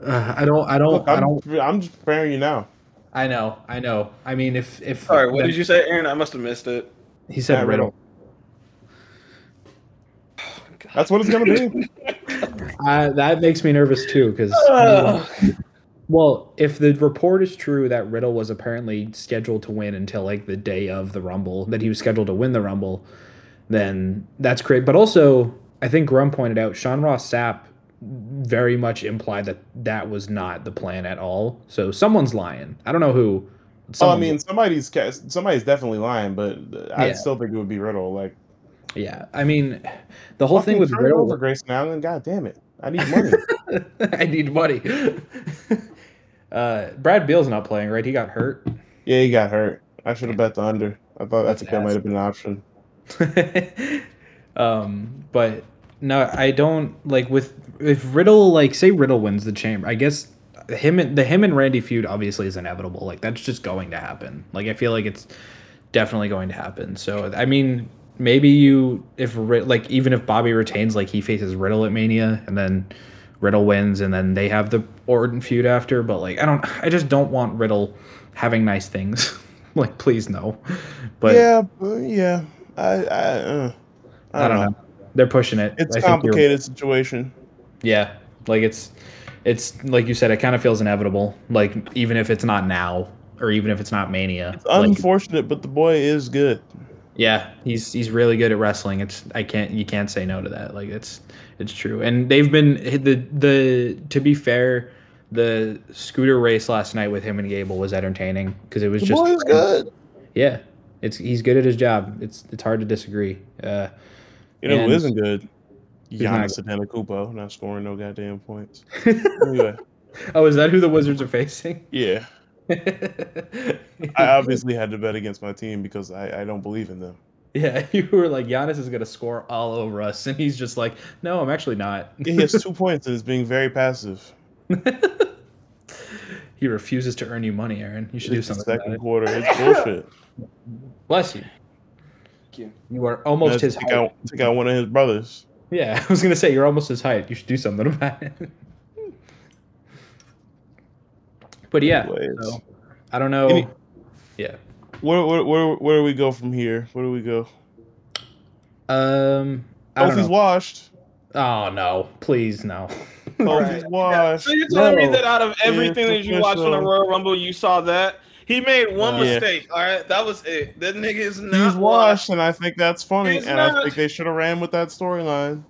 Uh, I don't. I don't. look, I I'm, don't. I'm just preparing you now. I know. I know. I mean, if if sorry, what did you say, Aaron? I must have missed it. He said Matt Riddle. That's what it's gonna be. Uh, that makes me nervous too, because well, if the report is true that Riddle was apparently scheduled to win until like the day of the Rumble, that he was scheduled to win the Rumble, then that's great. But also, I think Grum pointed out Sean Ross Sapp very much implied that that was not the plan at all. So someone's lying. I don't know who. oh, I mean, somebody's somebody's definitely lying, but I Yeah. still think it would be Riddle. Like yeah. I mean, the whole thing fucking with turn Riddle. over Grayson Allen. God damn it, I need money. I need money. uh, Brad Beal's not playing, right? He got hurt. yeah, he got hurt. I should have bet the under. I thought I That's think that might have been an option. um, but no, I don't like with if Riddle like say Riddle wins the chamber. I guess him and the him and Randy feud obviously is inevitable. Like that's just going to happen. Like I feel like it's definitely going to happen. So I mean, maybe you if like even if Bobby retains, like he faces Riddle at Mania, and then Riddle wins, and then they have the Orton feud after. But like I don't, I just don't want Riddle having nice things. like please no. But yeah, yeah. I I, uh, I don't know. They're pushing it. It's a complicated situation. Yeah, like it's it's like you said, it kind of feels inevitable. Like even if it's not now, or even if it's not Mania. It's like, unfortunate, but the boy is good. Yeah, he's he's really good at wrestling. It's I can't you can't say no to that. Like it's it's true. And they've been the the to be fair, the scooter race last night with him and Gable was entertaining because it was The just boy is good. yeah. It's he's good at his job. It's it's hard to disagree. Uh, You know And- who isn't good? not Giannis Antetokounmpo not scoring no goddamn points. anyway, oh, is that who the Wizards are facing? yeah, I obviously had to bet against my team because I, I don't believe in them. Yeah, you were like Giannis is gonna score all over us, and he's just like, no, I'm actually not. He has two points and is being very passive. he refuses to earn you money, Aaron. You should do It's the something about second it. quarter. It's bullshit. Bless you. Thank you. You are almost his take height. out, take out one of his brothers. Yeah, I was gonna say you're almost his height. You should do something about it. But yeah, so, I don't know. Any- yeah. Where, where where where do we go from here? Where do we go? Um. I don't Kofi's know. washed. Oh no! Please no. Kofi's Right. washed. So you're telling me that out of everything that you watched on the. Royal Rumble, you saw that he made one Yeah. mistake. All right, that was it. That nigga is not. He's not washed, and I think that's funny. He's and I think they should have ran with that storyline.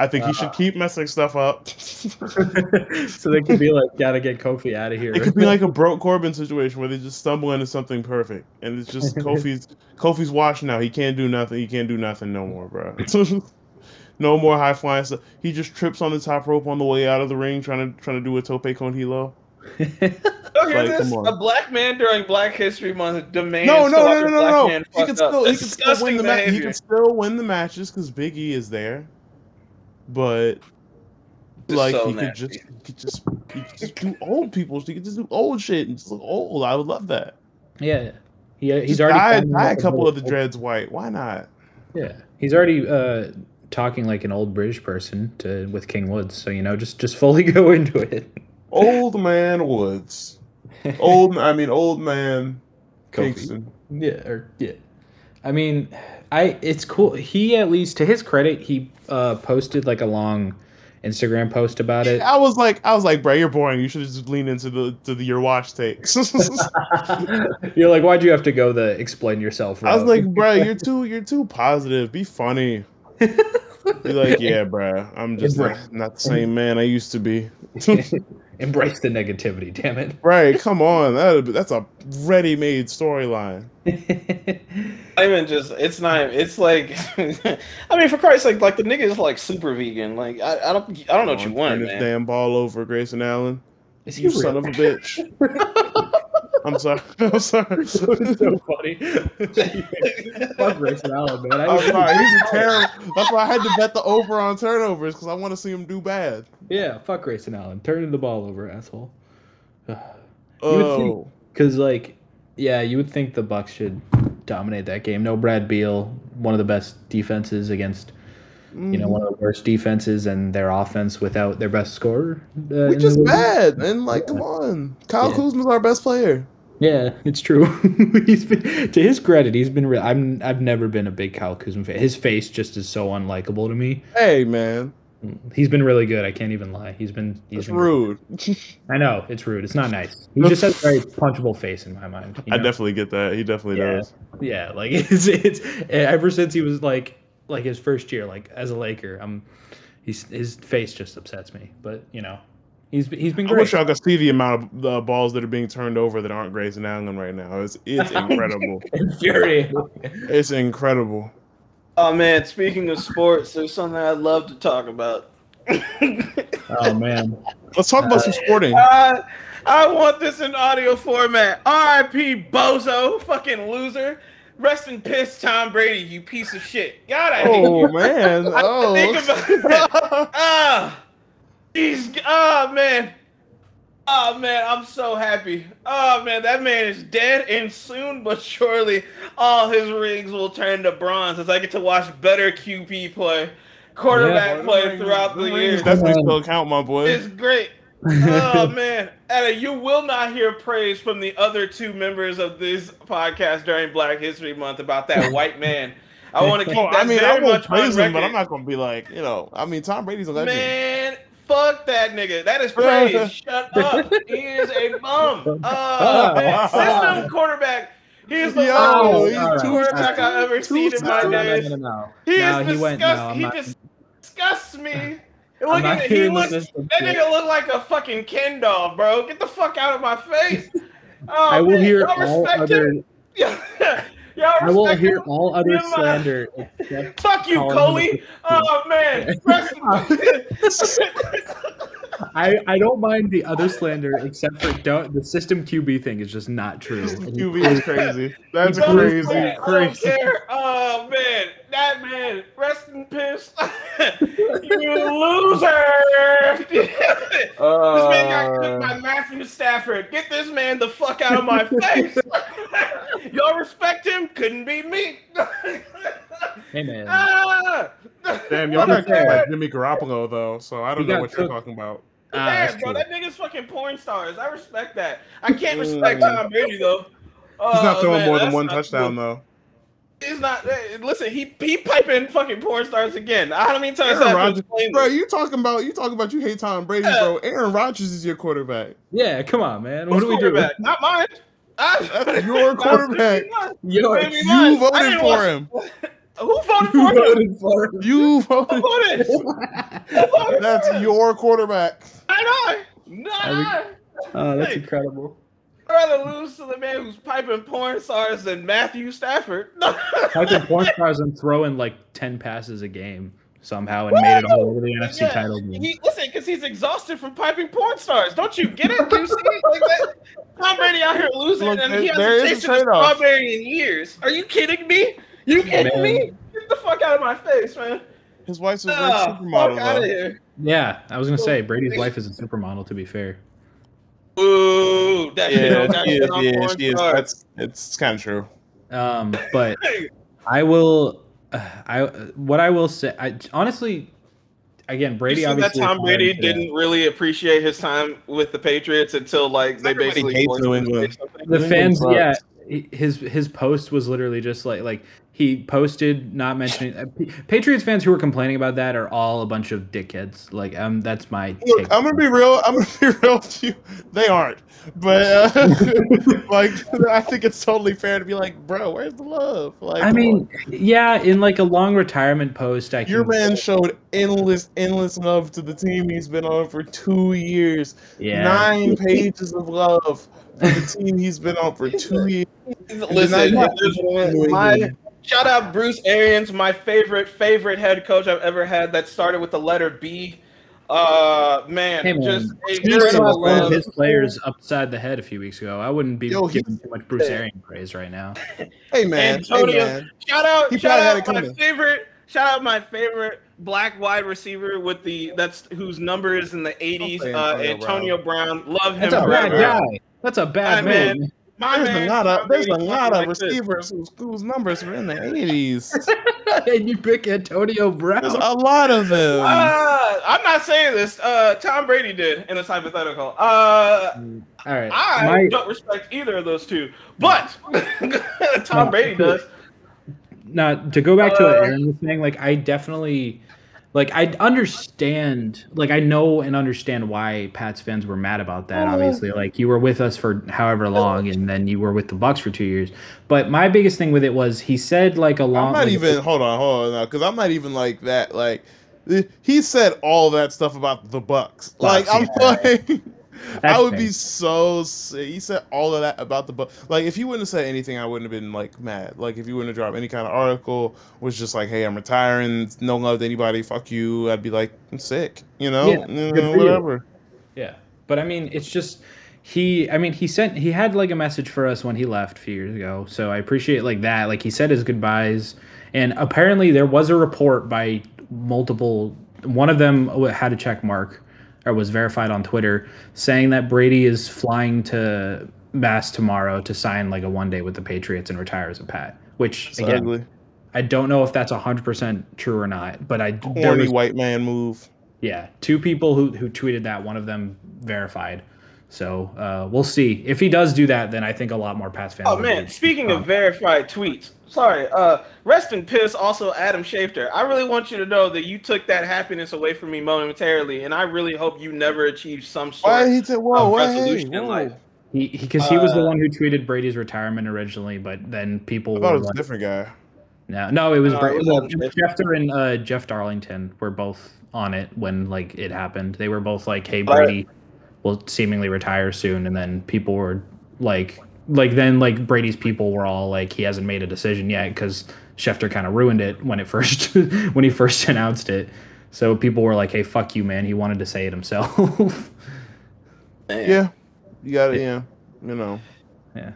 I think he Uh, should keep messing stuff up. so they could be like, gotta get Kofi out of here. It could be like a broke Corbin situation where they just stumble into something perfect, and it's just Kofi's Kofi's washed now. He can't do nothing. He can't do nothing no more, bro. no more high flying stuff. He just trips on the top rope on the way out of the ring, trying to trying to do a tope con hilo. Okay, Like, this come a black man during Black History Month demands. No, no, watch no, no, no, no. He can still he can still win the ma- he can still win the matches because Big E is there, but Just like so he could just he could just he could just do old people. He could just do old shit and just look old. I would love that. yeah, he, he's Just already dye, finding dye a couple of the dreads white. Why not? Yeah, he's already uh, talking like an old British person to with King Woods. So you know, just just fully go into it. Old man Woods. Old, I mean, old man Kofi. Kingston. Yeah, or yeah. I mean, I it's cool. He at least to his credit, he uh posted like a long Instagram post about it. I was like, I was like, bro, you're boring. You should just lean into the to the your watch takes. You're like, why'd you have to go the explain yourself? I was like, bro, you're too you're too positive. Be funny. Be like, yeah, bro. I'm just not, not the same man I used to be. Embrace the negativity. Damn it. right? Come on, that that's a ready-made storyline. I even just it's not it's like I mean for Christ's sake like the nigga is like super vegan like I, I don't I don't know what you Turn want this man damn ball over, Grayson Allen. Is he You real? son of a bitch. I'm sorry. I'm sorry. so funny. Fuck Grayson Allen, man. I I'm sorry. He's a terrible. That's why I had to bet the over on turnovers because I want to see him do bad. yeah, fuck Grayson Allen. Turning the ball over, asshole. Oh, Because like, yeah, you would think the Bucks should dominate that game. No Brad Beal, one of the best defenses against you know one of the worst defenses, and their offense without their best scorer. Uh, we in just bad. And like, come on, Kyle Yeah. Kuzma's our best player. Yeah, it's true. he's been to his credit, he's been. Re- I'm. I've never been a big Kyle Kuzma fan. His face just is so unlikable to me. Hey, man, He's been really good. I can't even lie. He's been. He's it's been rude. I know it's rude. It's not nice. He just has a very punchable face in my mind. you I definitely get that. He definitely Yeah. does. Yeah, like it's it's ever since he was like like his first year, like as a Laker, um, he's his face just upsets me. But you know, he's he's been I wish great. y'all could see the amount of the balls that are being turned over that aren't Grayson Allen right now. It's it's incredible. Infuriating. it's incredible. oh man speaking of sports there's something I'd love to talk about oh man, Let's talk about some sporting. I, I want this in audio format. R.I.P. Bozo, fucking loser. Rest in piss, Tom Brady, you piece of shit. Oh, God, I hate Oh you. man! Oh, Think about it. Ah, he's oh ah, man, oh man, I'm so happy. Oh man, that man is dead, and soon but surely, all his rings will turn to bronze as I get to watch better QB play, quarterback Yeah. play throughout the years. Definitely still count, my boy. It's great. Oh man, and you will not hear praise from the other two members of this podcast during Black History Month about that white man. I want to keep Oh, that I mean, very I won't much praise him, but. I'm not gonna be like, you know, I mean, Tom Brady's a legend. Man, fuck that nigga. That is praise. Shut up. He is a bum. Oh, man. System quarterback. He is the Yo, worst he's too- quarterback I've ever too seen in my system. no, no, days. no, no. He No, is he disgust- went. No, he not. disgusts me. I'm Look at he looks, that nigga look like a fucking Ken doll, bro. Get the fuck out of my face. Oh, I will man. hear Y'all other. him? Y'all I will hear him? all other Give slander except. Fuck you, Coley. Oh man. I, I don't mind the other slander except for don't, the system QB thing is just not true. QB is crazy. That's Don't crazy, I don't crazy. care. Oh man, that man, rest in piss. you loser. this man got cooked by Matthew Stafford. Get this man the fuck out of my face. Y'all respect him? Couldn't be me. Hey man, ah! Damn, y'all got fair. cooked by Jimmy Garoppolo though, so I don't He know got what you're talking about. Ah, bro, that nigga's fucking porn stars. I respect that. I can't respect Tom Brady though. He's not Oh, throwing man, more than one touchdown cool. though. He's not. hey, Listen, he he piping fucking porn stars again. How many times Aaron I have to Rodgers, bro, you talking about you talking about you hate Tom Brady, Yeah. bro. Aaron Rodgers is your quarterback. Yeah, come on, man. What Who's do we do? Not mine. I- That's your quarterback. Yo, You voted for him. Who voted for him? You voted for him. You voted. voted? Voted That's your quarterback. Not I. Not I think- I. Oh, that's Hey. incredible. I'd rather lose to the man who's piping porn stars than Matthew Stafford. Typing porn stars and throwing like ten passes a game somehow and made it all over the NFC Yeah, title game. He, listen, because he's exhausted from piping porn stars. Don't you get it? You see it like that? Tom Brady out here losing, Look, and there- he hasn't is a tasted a strawberry in years. Are you kidding me? You kidding Man. me? Get the fuck out of my face, man! His wife's a great ah, fuck supermodel out of here! Yeah, I was gonna say Brady's wife is a supermodel. To be fair, Ooh, that Yeah, don't got she is. Yeah, she is. stars. That's it's kind of true. um, but I will. Uh, I what I will say. I honestly, again, Brady you see that. Tom Brady didn't really appreciate his time with the Patriots until like they Everybody basically hates New him to say England. the New fans England yeah his his post was literally just like like he posted not mentioning uh, P- patriots fans who were complaining about that are all a bunch of dickheads like um that's my Look, take. I'm gonna be real. I'm gonna be real with you. They aren't, but uh, like I think it's totally fair to be like, bro, where's the love? Like, i mean on. yeah in like a long retirement post i your can, man showed endless, endless love to the team he's been on for two years. yeah Nine pages of love for the team he's been on for two years. Listen, not- my shout out Bruce Arians, my favorite favorite head coach I've ever had. That started with the letter B. Uh, man, Hey, man. just a Seriously, He journal of one of love. his players upside the head a few weeks ago. I wouldn't be Yo, giving too much Bruce Arians praise right now. Hey man, Antonio- hey man. Shout out, He shout out my coming. favorite. Shout out my favorite black wide receiver with the that's whose number is in the 80s. Uh, Antonio Antonio Brown. Love him That's a bad guy. That's a bad Hey, man. man. My There's man, a lot of there's a lot of like receivers whose, whose numbers were in the 80s. and you pick Antonio Brown. There's a lot of them. Uh, I'm not saying this. Uh, Tom Brady did in this hypothetical. Uh, All right. I My- don't respect either of those two, but Tom Brady does. now to go back to what Uh, Aaron was saying, like I definitely like I understand like I know and understand why Pats fans were mad about that. Uh, Obviously, like you were with us for however long, and then you were with the Bucks for two years. But my biggest thing with it was he said like a long. I'm not like, even. Hold on, hold on, because I'm not even like that. Like he said all that stuff about the Bucks. Like I'm yeah. like. I would fair. be so sick. He said all of that about the book. Like, if he wouldn't have said anything, I wouldn't have been like mad. Like, if you wouldn't have dropped any kind of article, was just like, "Hey, I'm retiring. No love to anybody. Fuck you." I'd be like, "I'm sick," you know, Yeah, You good know, for you. whatever. Yeah, but I mean, it's just he, I mean, he sent, he had like a message for us when he left a few years ago. So I appreciate like that. Like he said his goodbyes, and apparently there was a report by multiple. One of them had a check mark or was verified on Twitter saying that Brady is flying to Mass tomorrow to sign like a one day with the Patriots and retire as a Pat. Which It's again, ugly. I don't know if that's hundred percent true or not, but I there Corny was, white man move. yeah two people who who tweeted that. One of them verified. So uh, we'll see if he does do that. Then I think a lot more Pats fans. Oh will man, be- speaking of verified tweets, sorry, uh, rest in piss. Also, Adam Schefter. I really want you to know that you took that happiness away from me momentarily, and I really hope you never achieve some sort. Why he said, "Whoa, of what? Hey, resolution in whoa." life. he because he, was the uh, one who tweeted Brady's retirement originally, but then people I thought were it was a different guy. no, no, it was, No, Bra- it was well, Schefter. Schefter and uh, Jeff Darlington were both on it when like it happened. They were both like, "Hey, But- Brady will seemingly retire soon," and then people were like, like then like Brady's people were all like, "He hasn't made a decision yet" because Schefter kind of ruined it when it first when he first announced it. So people were like, "Hey, fuck you, man! He wanted to say it himself." Yeah, you got it. Yeah, you know. yeah,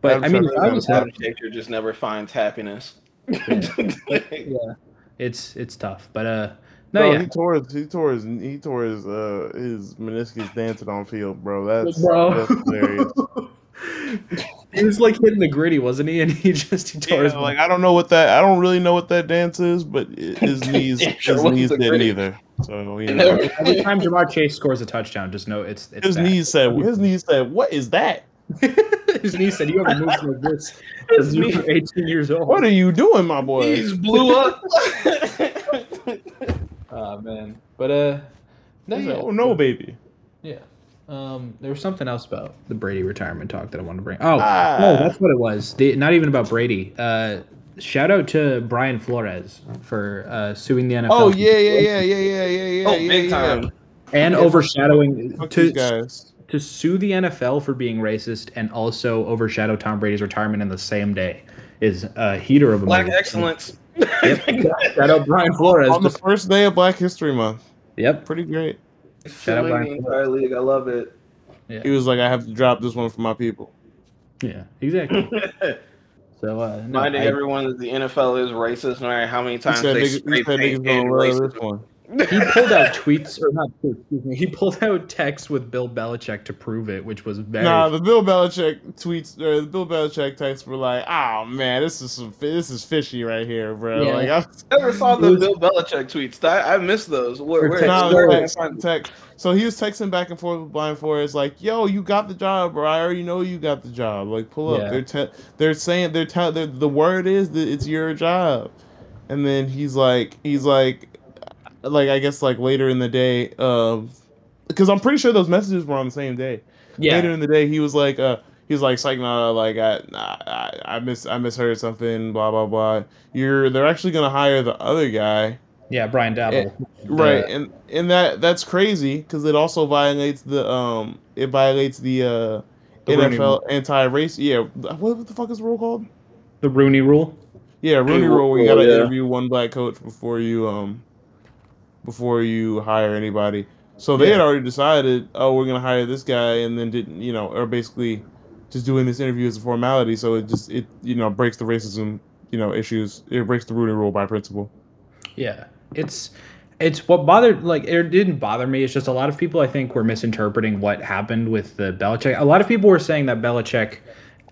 but I mean, I was happy. Adam Schefter just never finds happiness. yeah, it's it's tough, but uh, no, No, yeah, he tore his he tore his he tore his uh his meniscus dancing on field, bro. That's Bro. that's hilarious. he was like hitting the griddy, wasn't he? And he just he tore his Yeah, like I don't know what that I don't really know what that dance is, but his knees It sure his knees didn't griddy. either. So you know, Every time Ja'Marr Chase scores a touchdown, just know it's it's his that. knees said his knees said, "What is that? his knee said, "You haven't moved like this His since you knee- were 18 years old." What are you doing, my boy?" He's blew up. Oh man, but uh, no, yeah. like, oh no, baby. yeah. Um, there was something else about the Brady retirement talk that I wanted to bring. Oh, Ah. oh, that's what it was. The, not even about Brady. Uh, shout out to Brian Flores for uh, suing the NFL. Oh yeah, yeah, yeah, yeah, yeah, yeah, yeah. oh, yeah, big yeah. time. and Yeah, overshadowing Fuck to guys. to sue the NFL for being racist and also overshadow Tom Brady's retirement in the same day is a heater of a Black move. Excellence. Shout out Brian Flores. On the first day of Black History Month. yep. Pretty great. Shout out Brian the entire league. I love it. He was like, I have to drop this one for my people. Yeah. Exactly. So uh, no, Reminding I- everyone that the NFL is racist, no matter how many times they niggas, he spray said paint niggas gonna love this one. He pulled out tweets or not tweets, excuse me. He pulled out texts with Bill Belichick to prove it, which was very Nah, the Bill Belichick tweets or the Bill Belichick texts were like, "Oh man, this is some this is fishy right here, bro." Yeah. Like, I, Never saw the was- Bill Belichick tweets. I, I missed those. Where, Or where, text- no, where- text, text. So he was texting back and forth with Brian Flores, like, "Yo, you got the job, bro. I already know you got the job. Like, pull up." Yeah. They're te- they're saying they're tell they're, the word is that it's your job, and then he's like, he's like, like I guess like later in the day, um, because I'm pretty sure those messages were on the same day. yeah. later in the day, he was like, uh, he was like, "Psych, nah, like I, nah, I, I miss, I misheard something, blah blah blah. You're, they're actually gonna hire the other guy, Yeah, Brian Daboll. right? And and that that's crazy because it also violates the, um, it violates the, uh, The NFL anti-race. Yeah, what, what the fuck is the rule called? The Rooney rule. Yeah, Rooney Rooney rule. Where you gotta yeah. interview one black coach before you, um, before you hire anybody. So they had already decided, oh, we're gonna hire this guy, and then didn't, you know, or basically just doing this interview as a formality. So it just, it, you know, breaks the racism, you know, issues. It breaks the Rooney Rule by principle. Yeah, it's it's what bothered like it didn't bother me. It's just a lot of people I think were misinterpreting what happened with the Belichick. A lot of people were saying that Belichick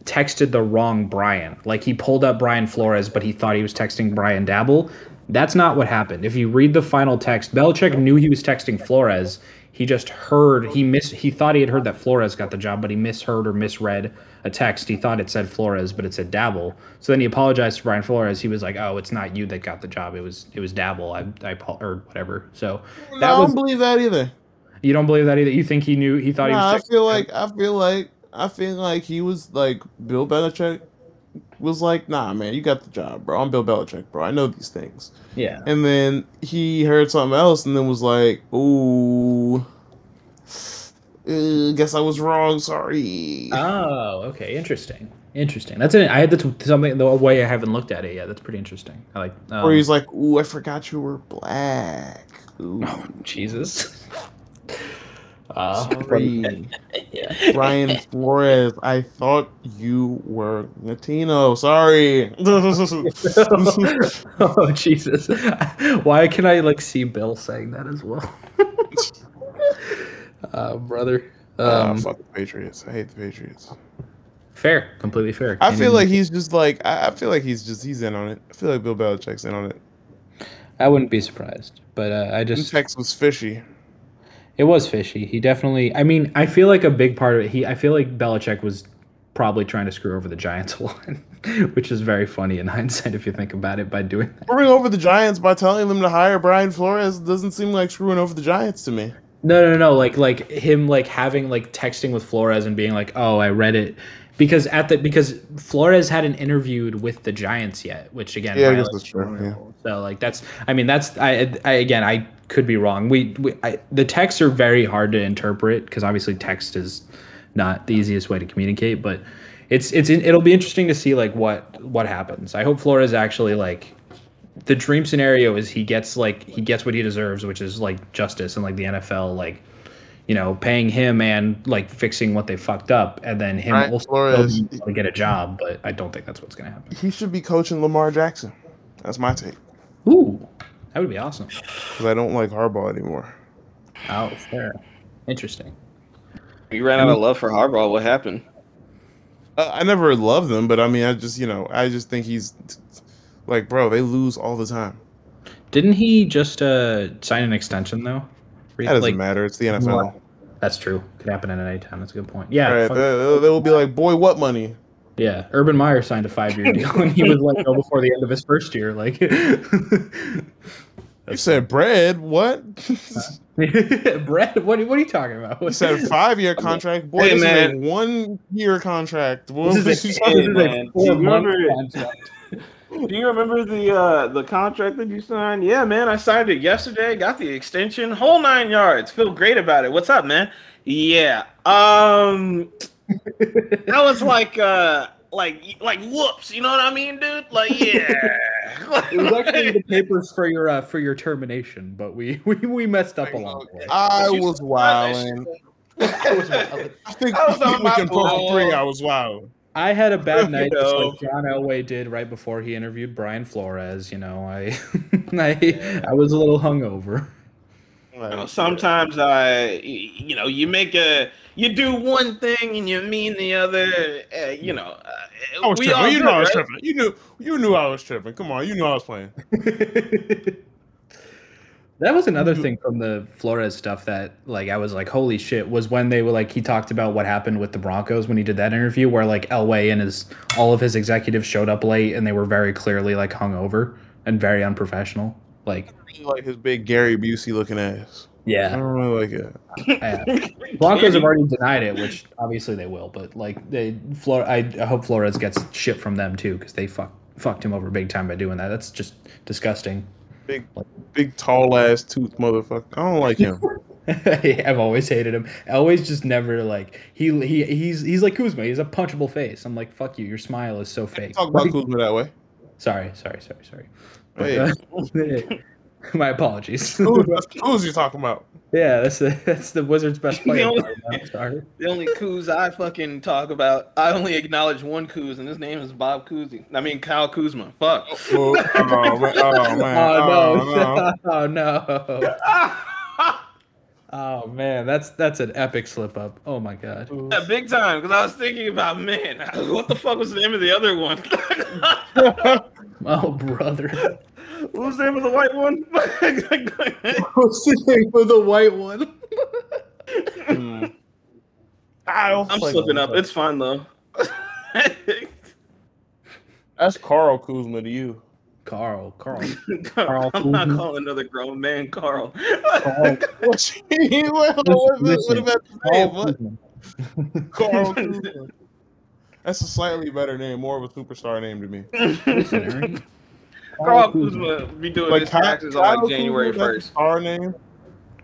texted the wrong Brian. Like he pulled up Brian Flores, but he thought he was texting Brian Daboll. That's not what happened. If you read the final text, Belichick knew he was texting Flores. He just heard he miss he thought he had heard that Flores got the job, but he misheard or misread a text. He thought it said Flores, but it said Daboll. So then he apologized to Brian Flores. He was like, "Oh, it's not you that got the job. It was it was Daboll. I I or whatever." So No, that I don't believe that either. you don't believe that either. You think he knew? He thought Nah, he was. I feel like, I feel like, I feel like he was like Bill Belichick was like, nah, man, you got the job, bro. I'm Bill Belichick, bro. I know these things. yeah. And then he heard something else and then was like, ooh, uh, guess I was wrong. Sorry. Oh, okay. Interesting. Interesting. That's it. I had the something the way I haven't looked at it yet. That's pretty interesting. I like. Um, or he's like, ooh, I forgot you were black. Ooh, Jesus. Uh, sorry. yeah. Brian Flores, I thought you were Latino. Sorry. oh Jesus! Why can I like see Bill saying that as well? uh, brother. Ah, Um, fuck the Patriots. I hate the Patriots. fair, completely fair. I Can't feel like he's just like I I feel like he's just he's in on it. I feel like Bill Belichick's in on it. I wouldn't be surprised, but uh, I just Tex was fishy. It was fishy. He definitely. I mean, I feel like a big part of it. He. I feel like Belichick was probably trying to screw over the Giants a lot, which is very funny in hindsight if you think about it. By doing that. Screwing over the Giants by telling them to hire Brian Flores doesn't seem like screwing over the Giants to me. No, no, no. Like, like him, like having like texting with Flores and being like, "Oh, I read it," because at the because Flores hadn't interviewed with the Giants yet, which again, Yeah, that's true, yeah. So like that's. I mean, that's. I. I again, I could be wrong. We. we I, the texts are very hard to interpret because obviously text is not the easiest way to communicate, but it's it's it'll be interesting to see like what what happens. I hope Flores actually like the dream scenario is he gets like he gets what he deserves, which is like justice and like the NFL like you know paying him and like fixing what they fucked up, and then him Brian also Flores- to get a job. But I don't think that's what's gonna happen. He should be coaching Lamar Jackson. That's my take. Ooh, that would be awesome. Because I don't like Harbaugh anymore. Oh, fair, interesting. You ran out of love for Harbaugh. What happened? Uh, I never loved them, but I mean, I just you know, I just think he's like, bro, they lose all the time. Didn't he just uh sign an extension though? Re- That doesn't like, matter. It's the NFL. That's true. Could happen at any time. That's a good point. Yeah. Right? They, they will be like, boy, what money? Yeah, Urban Meyer signed a five-year deal, and he was like, "Oh, before the end of his first year." Like, You said bread. What? Brett, what, what are you talking about? you said five year contract. Boy, Hey, this man. is a one year contract. What This is you a, talking this is a four-month Remember- contract. Do you remember the uh, the contract that you signed? Yeah, man, I signed it yesterday. Got the extension, whole nine yards. Feel great about it. What's up, man? Yeah. Um, that was like uh, like like whoops. You know what I mean, dude? Like yeah. It was actually the papers for your uh, for your termination, but we we, we messed up along the way. I was signed wilding. I was wild. I think I was on we my can post ball. three. I was wild. I had a bad night, just know. like John Elway did right before he interviewed Brian Flores. You know, I I I was a little hungover. You know, sometimes I, y- you know, you make a, you do one thing and you mean the other. Uh, you know, uh, I was we tripping. all You do, know I was right? tripping. You knew. You knew I was tripping. Come on. You knew I was playing. That was another thing from the Flores stuff that like I was like, holy shit, was when they were like he talked about what happened with the Broncos when he did that interview where like Elway and his all of his executives showed up late and they were very clearly like hungover and very unprofessional. Like You like his big Gary Busey looking ass. Yeah, I don't really like it. yeah. Broncos have already denied it, which obviously they will, but like they Flor I, I hope Flores gets shit from them too, because they fuck fucked him over big time by doing that. That's just disgusting. Big, like, big, tall ass tooth motherfucker. I don't like him. I've always hated him. Always just never like he he he's he's like Kuzma. He's a punchable face. I'm like fuck you. Your smile is so fake. Talk about Kuzma that way. Sorry, sorry, sorry, sorry. But, Hey, uh, my apologies. who, who's you talking about? yeah, that's the that's the Wizards' best player. only- Sorry. The only Kuz I fucking talk about, I only acknowledge one Kuz, and his name is Bob Cousy. I mean Kyle Kuzma. Fuck. Oh, oh, man. Oh, man. Oh Oh, no! Oh no! Oh man, that's that's an epic slip up. Oh my god. Yeah, big time, because I was thinking about, man, what the fuck was the name of the other one? Oh brother. What was the name of the white one? What's the name of the white one? Hmm. Kyle. I'm slipping up. It's fine, though. That's Carl Kuzma to you. Carl. Carl. Carl. I'm not calling another grown man Carl. What you- what- what- what- what about the name? What? Kuzma. Carl Kuzma. That's a slightly better name, more of a superstar name to me. Listen, Aaron. Carl Kuzma be doing his taxes on like January 1st. Our name.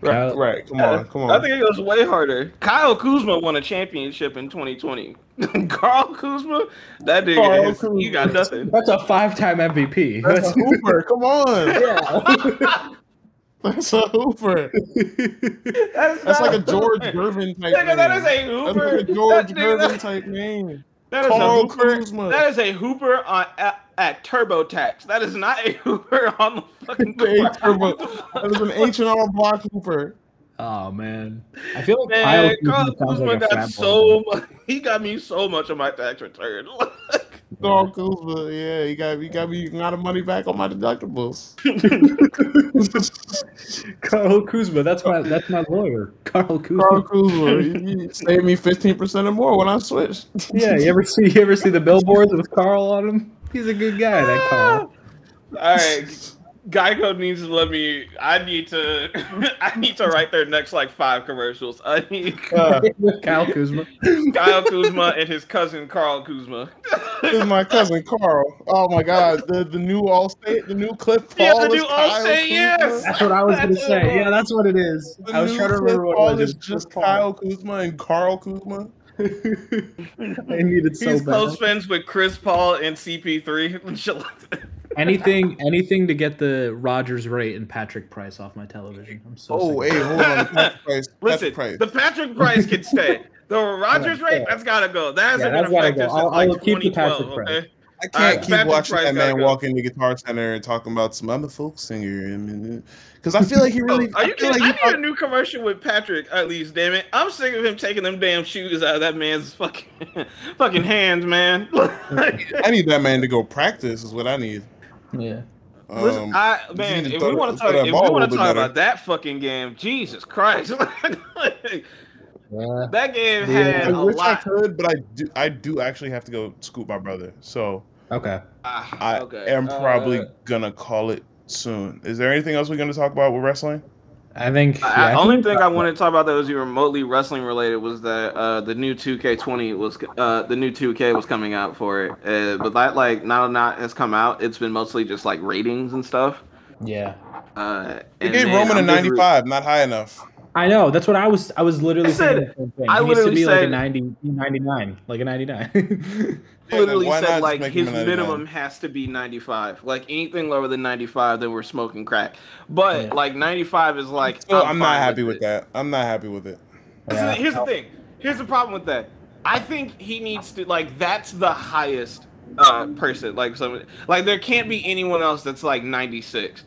Right, right. Come on, come on. I think it goes way harder. Kyle Kuzma won a championship in 2020. Carl Kuzma, that nigga, Carl is, you got nothing. That's a five-time MVP. That's a Hooper. Come on. yeah. That's a Hooper. That is That's like a George Hooper. Gervin type Nigga, name. is a Hooper. That's like a George That- Gervin type name. That is Carl a Hooper. Kuzma. That is a Hooper on at, at TurboTax. That is not a Hooper on the fucking The. Turbo- That is an H and R Block Hooper. Oh man, I feel like Man, Kyle Kuzma Kuzma like got so much. He got me so much on my tax return. Carl Kuzma, yeah, you got you got me a lot of money back on my deductibles. Carl Kuzma. That's my that's my lawyer. Carl Kuzma. Carl Kuzma, you you saved me fifteen percent or more when I switched. Yeah, you ever see you ever see the billboards with Carl on them? He's a good guy, that Carl. All right, Geico needs to let me. I need to. I need to write their next like five commercials. I need Uh, Kyle Kuzma. Kyle Kuzma and his cousin Carl Kuzma. this is my cousin Carl. Oh my God, the the new Allstate, the new Cliff Paul. Yeah, the is new Kyle Allstate, yes. That's what I was gonna That's say. Yeah, that's what it is. The I was new trying to Cliff remember what Paul it was. is just Kyle Kuzma and Carl Kuzma. I needed so He's bad. close friends with Chris Paul and CP3. and shit like that. Anything, anything to get the Rogers rate and Patrick Price off my television. I'm so. Oh, sick hey, hold on. Patrick Price. Listen, Patrick Price. the Patrick Price can stay. The Rogers Yeah. rate, that's gotta go. That hasn't Yeah, been that's gotta go. I'll- like I'll keep the 2012. Patrick Price. Okay. I can't Alright, keep Patrick watching Price that man go. walk in the guitar center and talking about some. I'm a folk singer. Because I feel like he oh, really. Are you I feel kidding? like I he need a new commercial with Patrick, at least, damn it. I'm sick of him taking them damn shoes out of that man's fucking fucking hands, man. I need that man to go practice. Is what I need. Yeah. Listen, Um, I man, if we want to talk, if we want to talk better. about that fucking game, Jesus Christ, Yeah. that game Yeah. had I a wish I could, but I do. I do actually have to go scoop my brother. So Okay. Ah, I okay. am probably Uh, gonna call it soon. Is there anything else we're gonna talk about with wrestling? I think. the yeah, only thing I wanted to talk about that was remotely wrestling related was that uh, the new 2K20 was uh, the new 2K was coming out for it, uh, but that like now not has come out. It's been mostly just like ratings and stuff. Yeah. Uh, They and gave Roman a I'm just re- 95, not high enough. I know. That's what I was. I was literally I said- saying the same thing. I He needs to literally be like a said- 90, 99, like a 99. Yeah, literally said like his him a 99? minimum has to be 95. Like anything lower than 95, then we're smoking crack. But Yeah. like 95 is like So I'm, not happy with it. that. I'm not happy with it. Yeah. here's the thing. Here's the problem with that. I think he needs to like that's the highest uh person. Like some like there can't be anyone else that's like 96.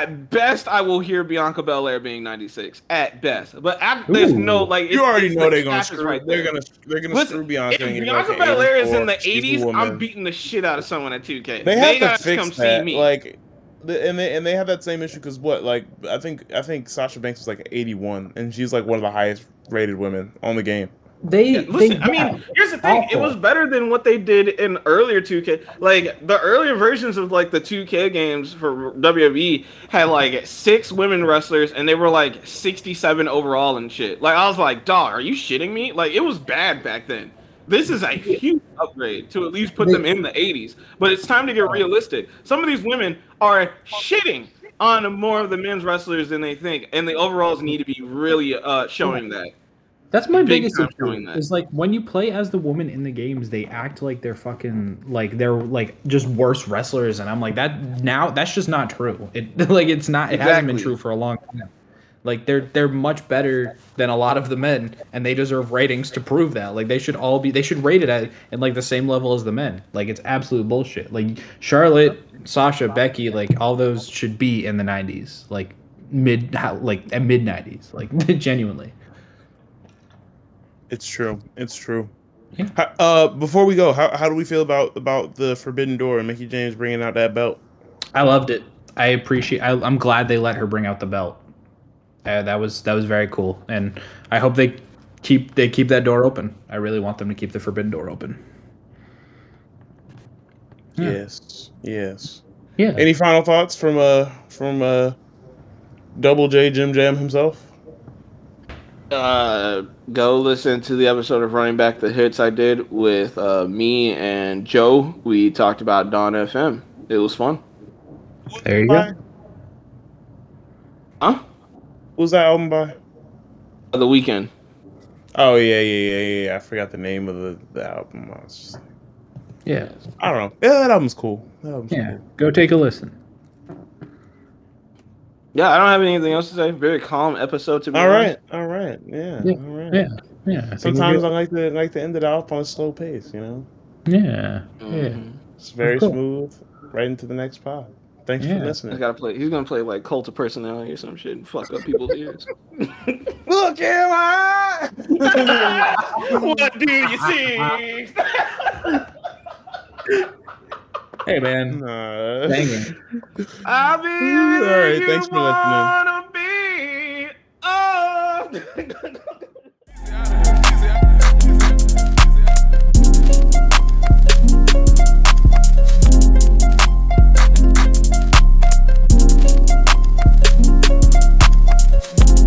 At best, I will hear Bianca Belair being 96. At best, but at, there's Ooh. no like. You already know the they're gonna screw. right they're gonna they're gonna Listen, screw Bianca. If and give her, Bianca Belair is in the She's a 80s, I'm beating the shit out of someone at 2K. They have gotta to fix come that. see me. Like, and they and they have that same issue because what? Like, I think I think Sasha Banks was like 81, and she's like one of the highest rated women on the game. They, Yeah, listen, they, I mean, here's the thing. It was better than what they did in earlier 2K. Like the earlier versions of like the 2K games for WWE had like six women wrestlers and they were like 67 overall and shit. Like I was like, dog, are you shitting me? Like it was bad back then. This is a huge upgrade to at least put them in the 80s. But it's time to get realistic. Some of these women are shitting on more of the men's wrestlers than they think, and the overalls need to be really uh, showing that. That's my Big biggest issue. that. Is like when you play as the woman in the games, they act like they're fucking like they're like just worse wrestlers, and I'm like that now. That's just not true. It like it's not. It hasn't been true for a long time. Like they're they're much better than a lot of the men, and they deserve ratings to prove that. Like they should all be. They should rate it at in like the same level as the men. Like it's absolute bullshit. Like Charlotte, Sasha, Becky, like all those should be in the 90s. Like mid like at mid 90s. Like genuinely. It's true. It's true. Yeah. How- Uh, before we go, how, how do we feel about about the Forbidden Door and Mickie James bringing out that belt? I loved it. I appreciate. I, I'm glad they let her bring out the belt. Uh, that was that was very cool, and I hope they keep they keep that door open. I really want them to keep the forbidden door open. Yeah. Yes. Yes. Yeah. Any final thoughts from uh from uh Double J Jim Jam himself? Uh, go listen to the episode of Running Back the Hits I did with uh, me and Joe. We talked about Dawn FM. It was fun. There you go. Huh? What was that album by? The Weeknd. Oh yeah, yeah, yeah, yeah. yeah. I forgot the name of the, the album. I was just like, Yeah. I don't know. Yeah, that album's cool. That album's Yeah. cool. Go take a listen. Yeah, I don't have anything else to say. Very calm episode to be All honest. right, all right, yeah, Yeah, all right. Yeah, yeah. I Sometimes I like to like to end it off on a slow pace. You know, yeah, yeah. Mhm. it's very Cool. smooth. Right into the next pod. Thanks Yeah. for He's listening. gotta play. He's gonna play like cult of personality or some shit and fuck up people's ears. Look am I? what do you see? Hey man, Nah. banging. I'll be All right, thanks for listening. be. Oh.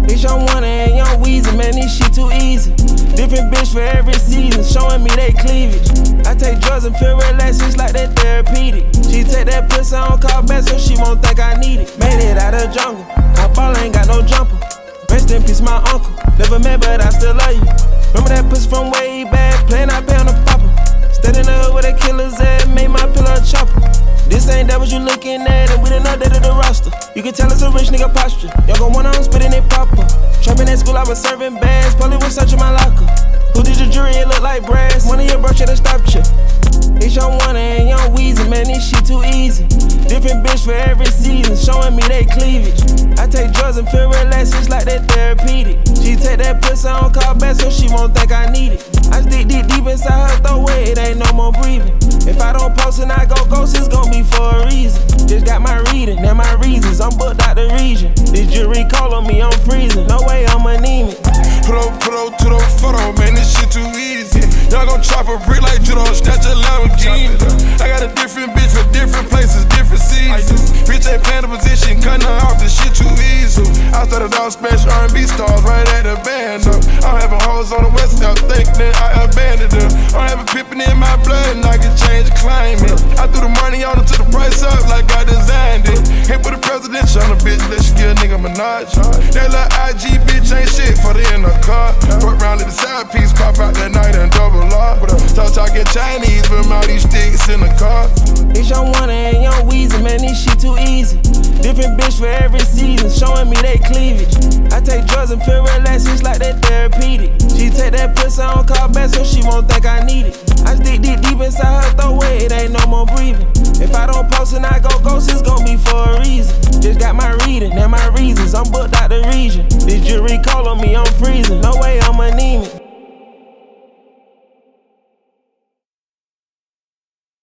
Bitch, I'm one and young Weezy, man, this shit too easy. Different bitch for every season, showing me they cleavage. I take drugs and feel relaxed, it's like that therapeutic. She take that pussy on call back so she won't think I need it. Made it out of jungle, my ball ain't got no jumper. Rest in peace, my uncle. Never met, but I still love you. Remember that pussy from way back, playing I pay on the popper. Stayed in the hood with a killer's at, made my pillow chopper. This ain't that what you looking at, and we done updated the roster. You can tell it's a rich nigga posture. Y'all gon' one on spitting it proper. Trapping at school, I was serving bags. Probably was searching my locker. Who did your jury? It look like brass. One of your bro should've stopped you. It's young Wunna and young Weezy, man, this shit too easy. Different bitch for every season, showing me they cleavage. I take drugs and feel relaxed, it's like that therapeutic. She take that pussy on call back so she won't think I need it. I stick deep deep inside her throat where it ain't no more breathing. If I don't post and I go ghost, it's gon' be for a reason. Just got my reading, now my reasons. I'm booked out the region. This jury call on me, I'm freezing. No way I'm anemic. Put up to the photo, man, this shit too easy. Y'all gon' chop a brick like judo, snatch a Lamborghini. I got a different bitch for different places, different seasons. Bitch ain't playing the position, cutting off, this shit too easy. I started off smash R&B stars right at the band. Up. I'm having hoes on the west south, think that I abandoned them. I'm having pippin' in my blood, and I can change the climate. I threw the money on her to the price up like I designed it. Hit with the presidential on a bitch, let you get a nigga Minaj. That little IG bitch ain't shit for the in the car. Fuck round to the side piece, pop out that night and double R. Talk talking Chinese, with all these sticks in the car. It's young Wunna and young Weezy, man, this shit too easy. Different bitch for every season, showing me they cleavage. I take drugs and feel relaxed, it's like that therapeutic. She take that pussy on call back so she won't think I need it. I stick deep deep inside her throat it ain't no more breathing. If I don't post and I go ghost, it's gon' be for a reason. Just got my reading, and my reasons, I'm booked out the region. This jury call on me, I'm freezing. No way I'm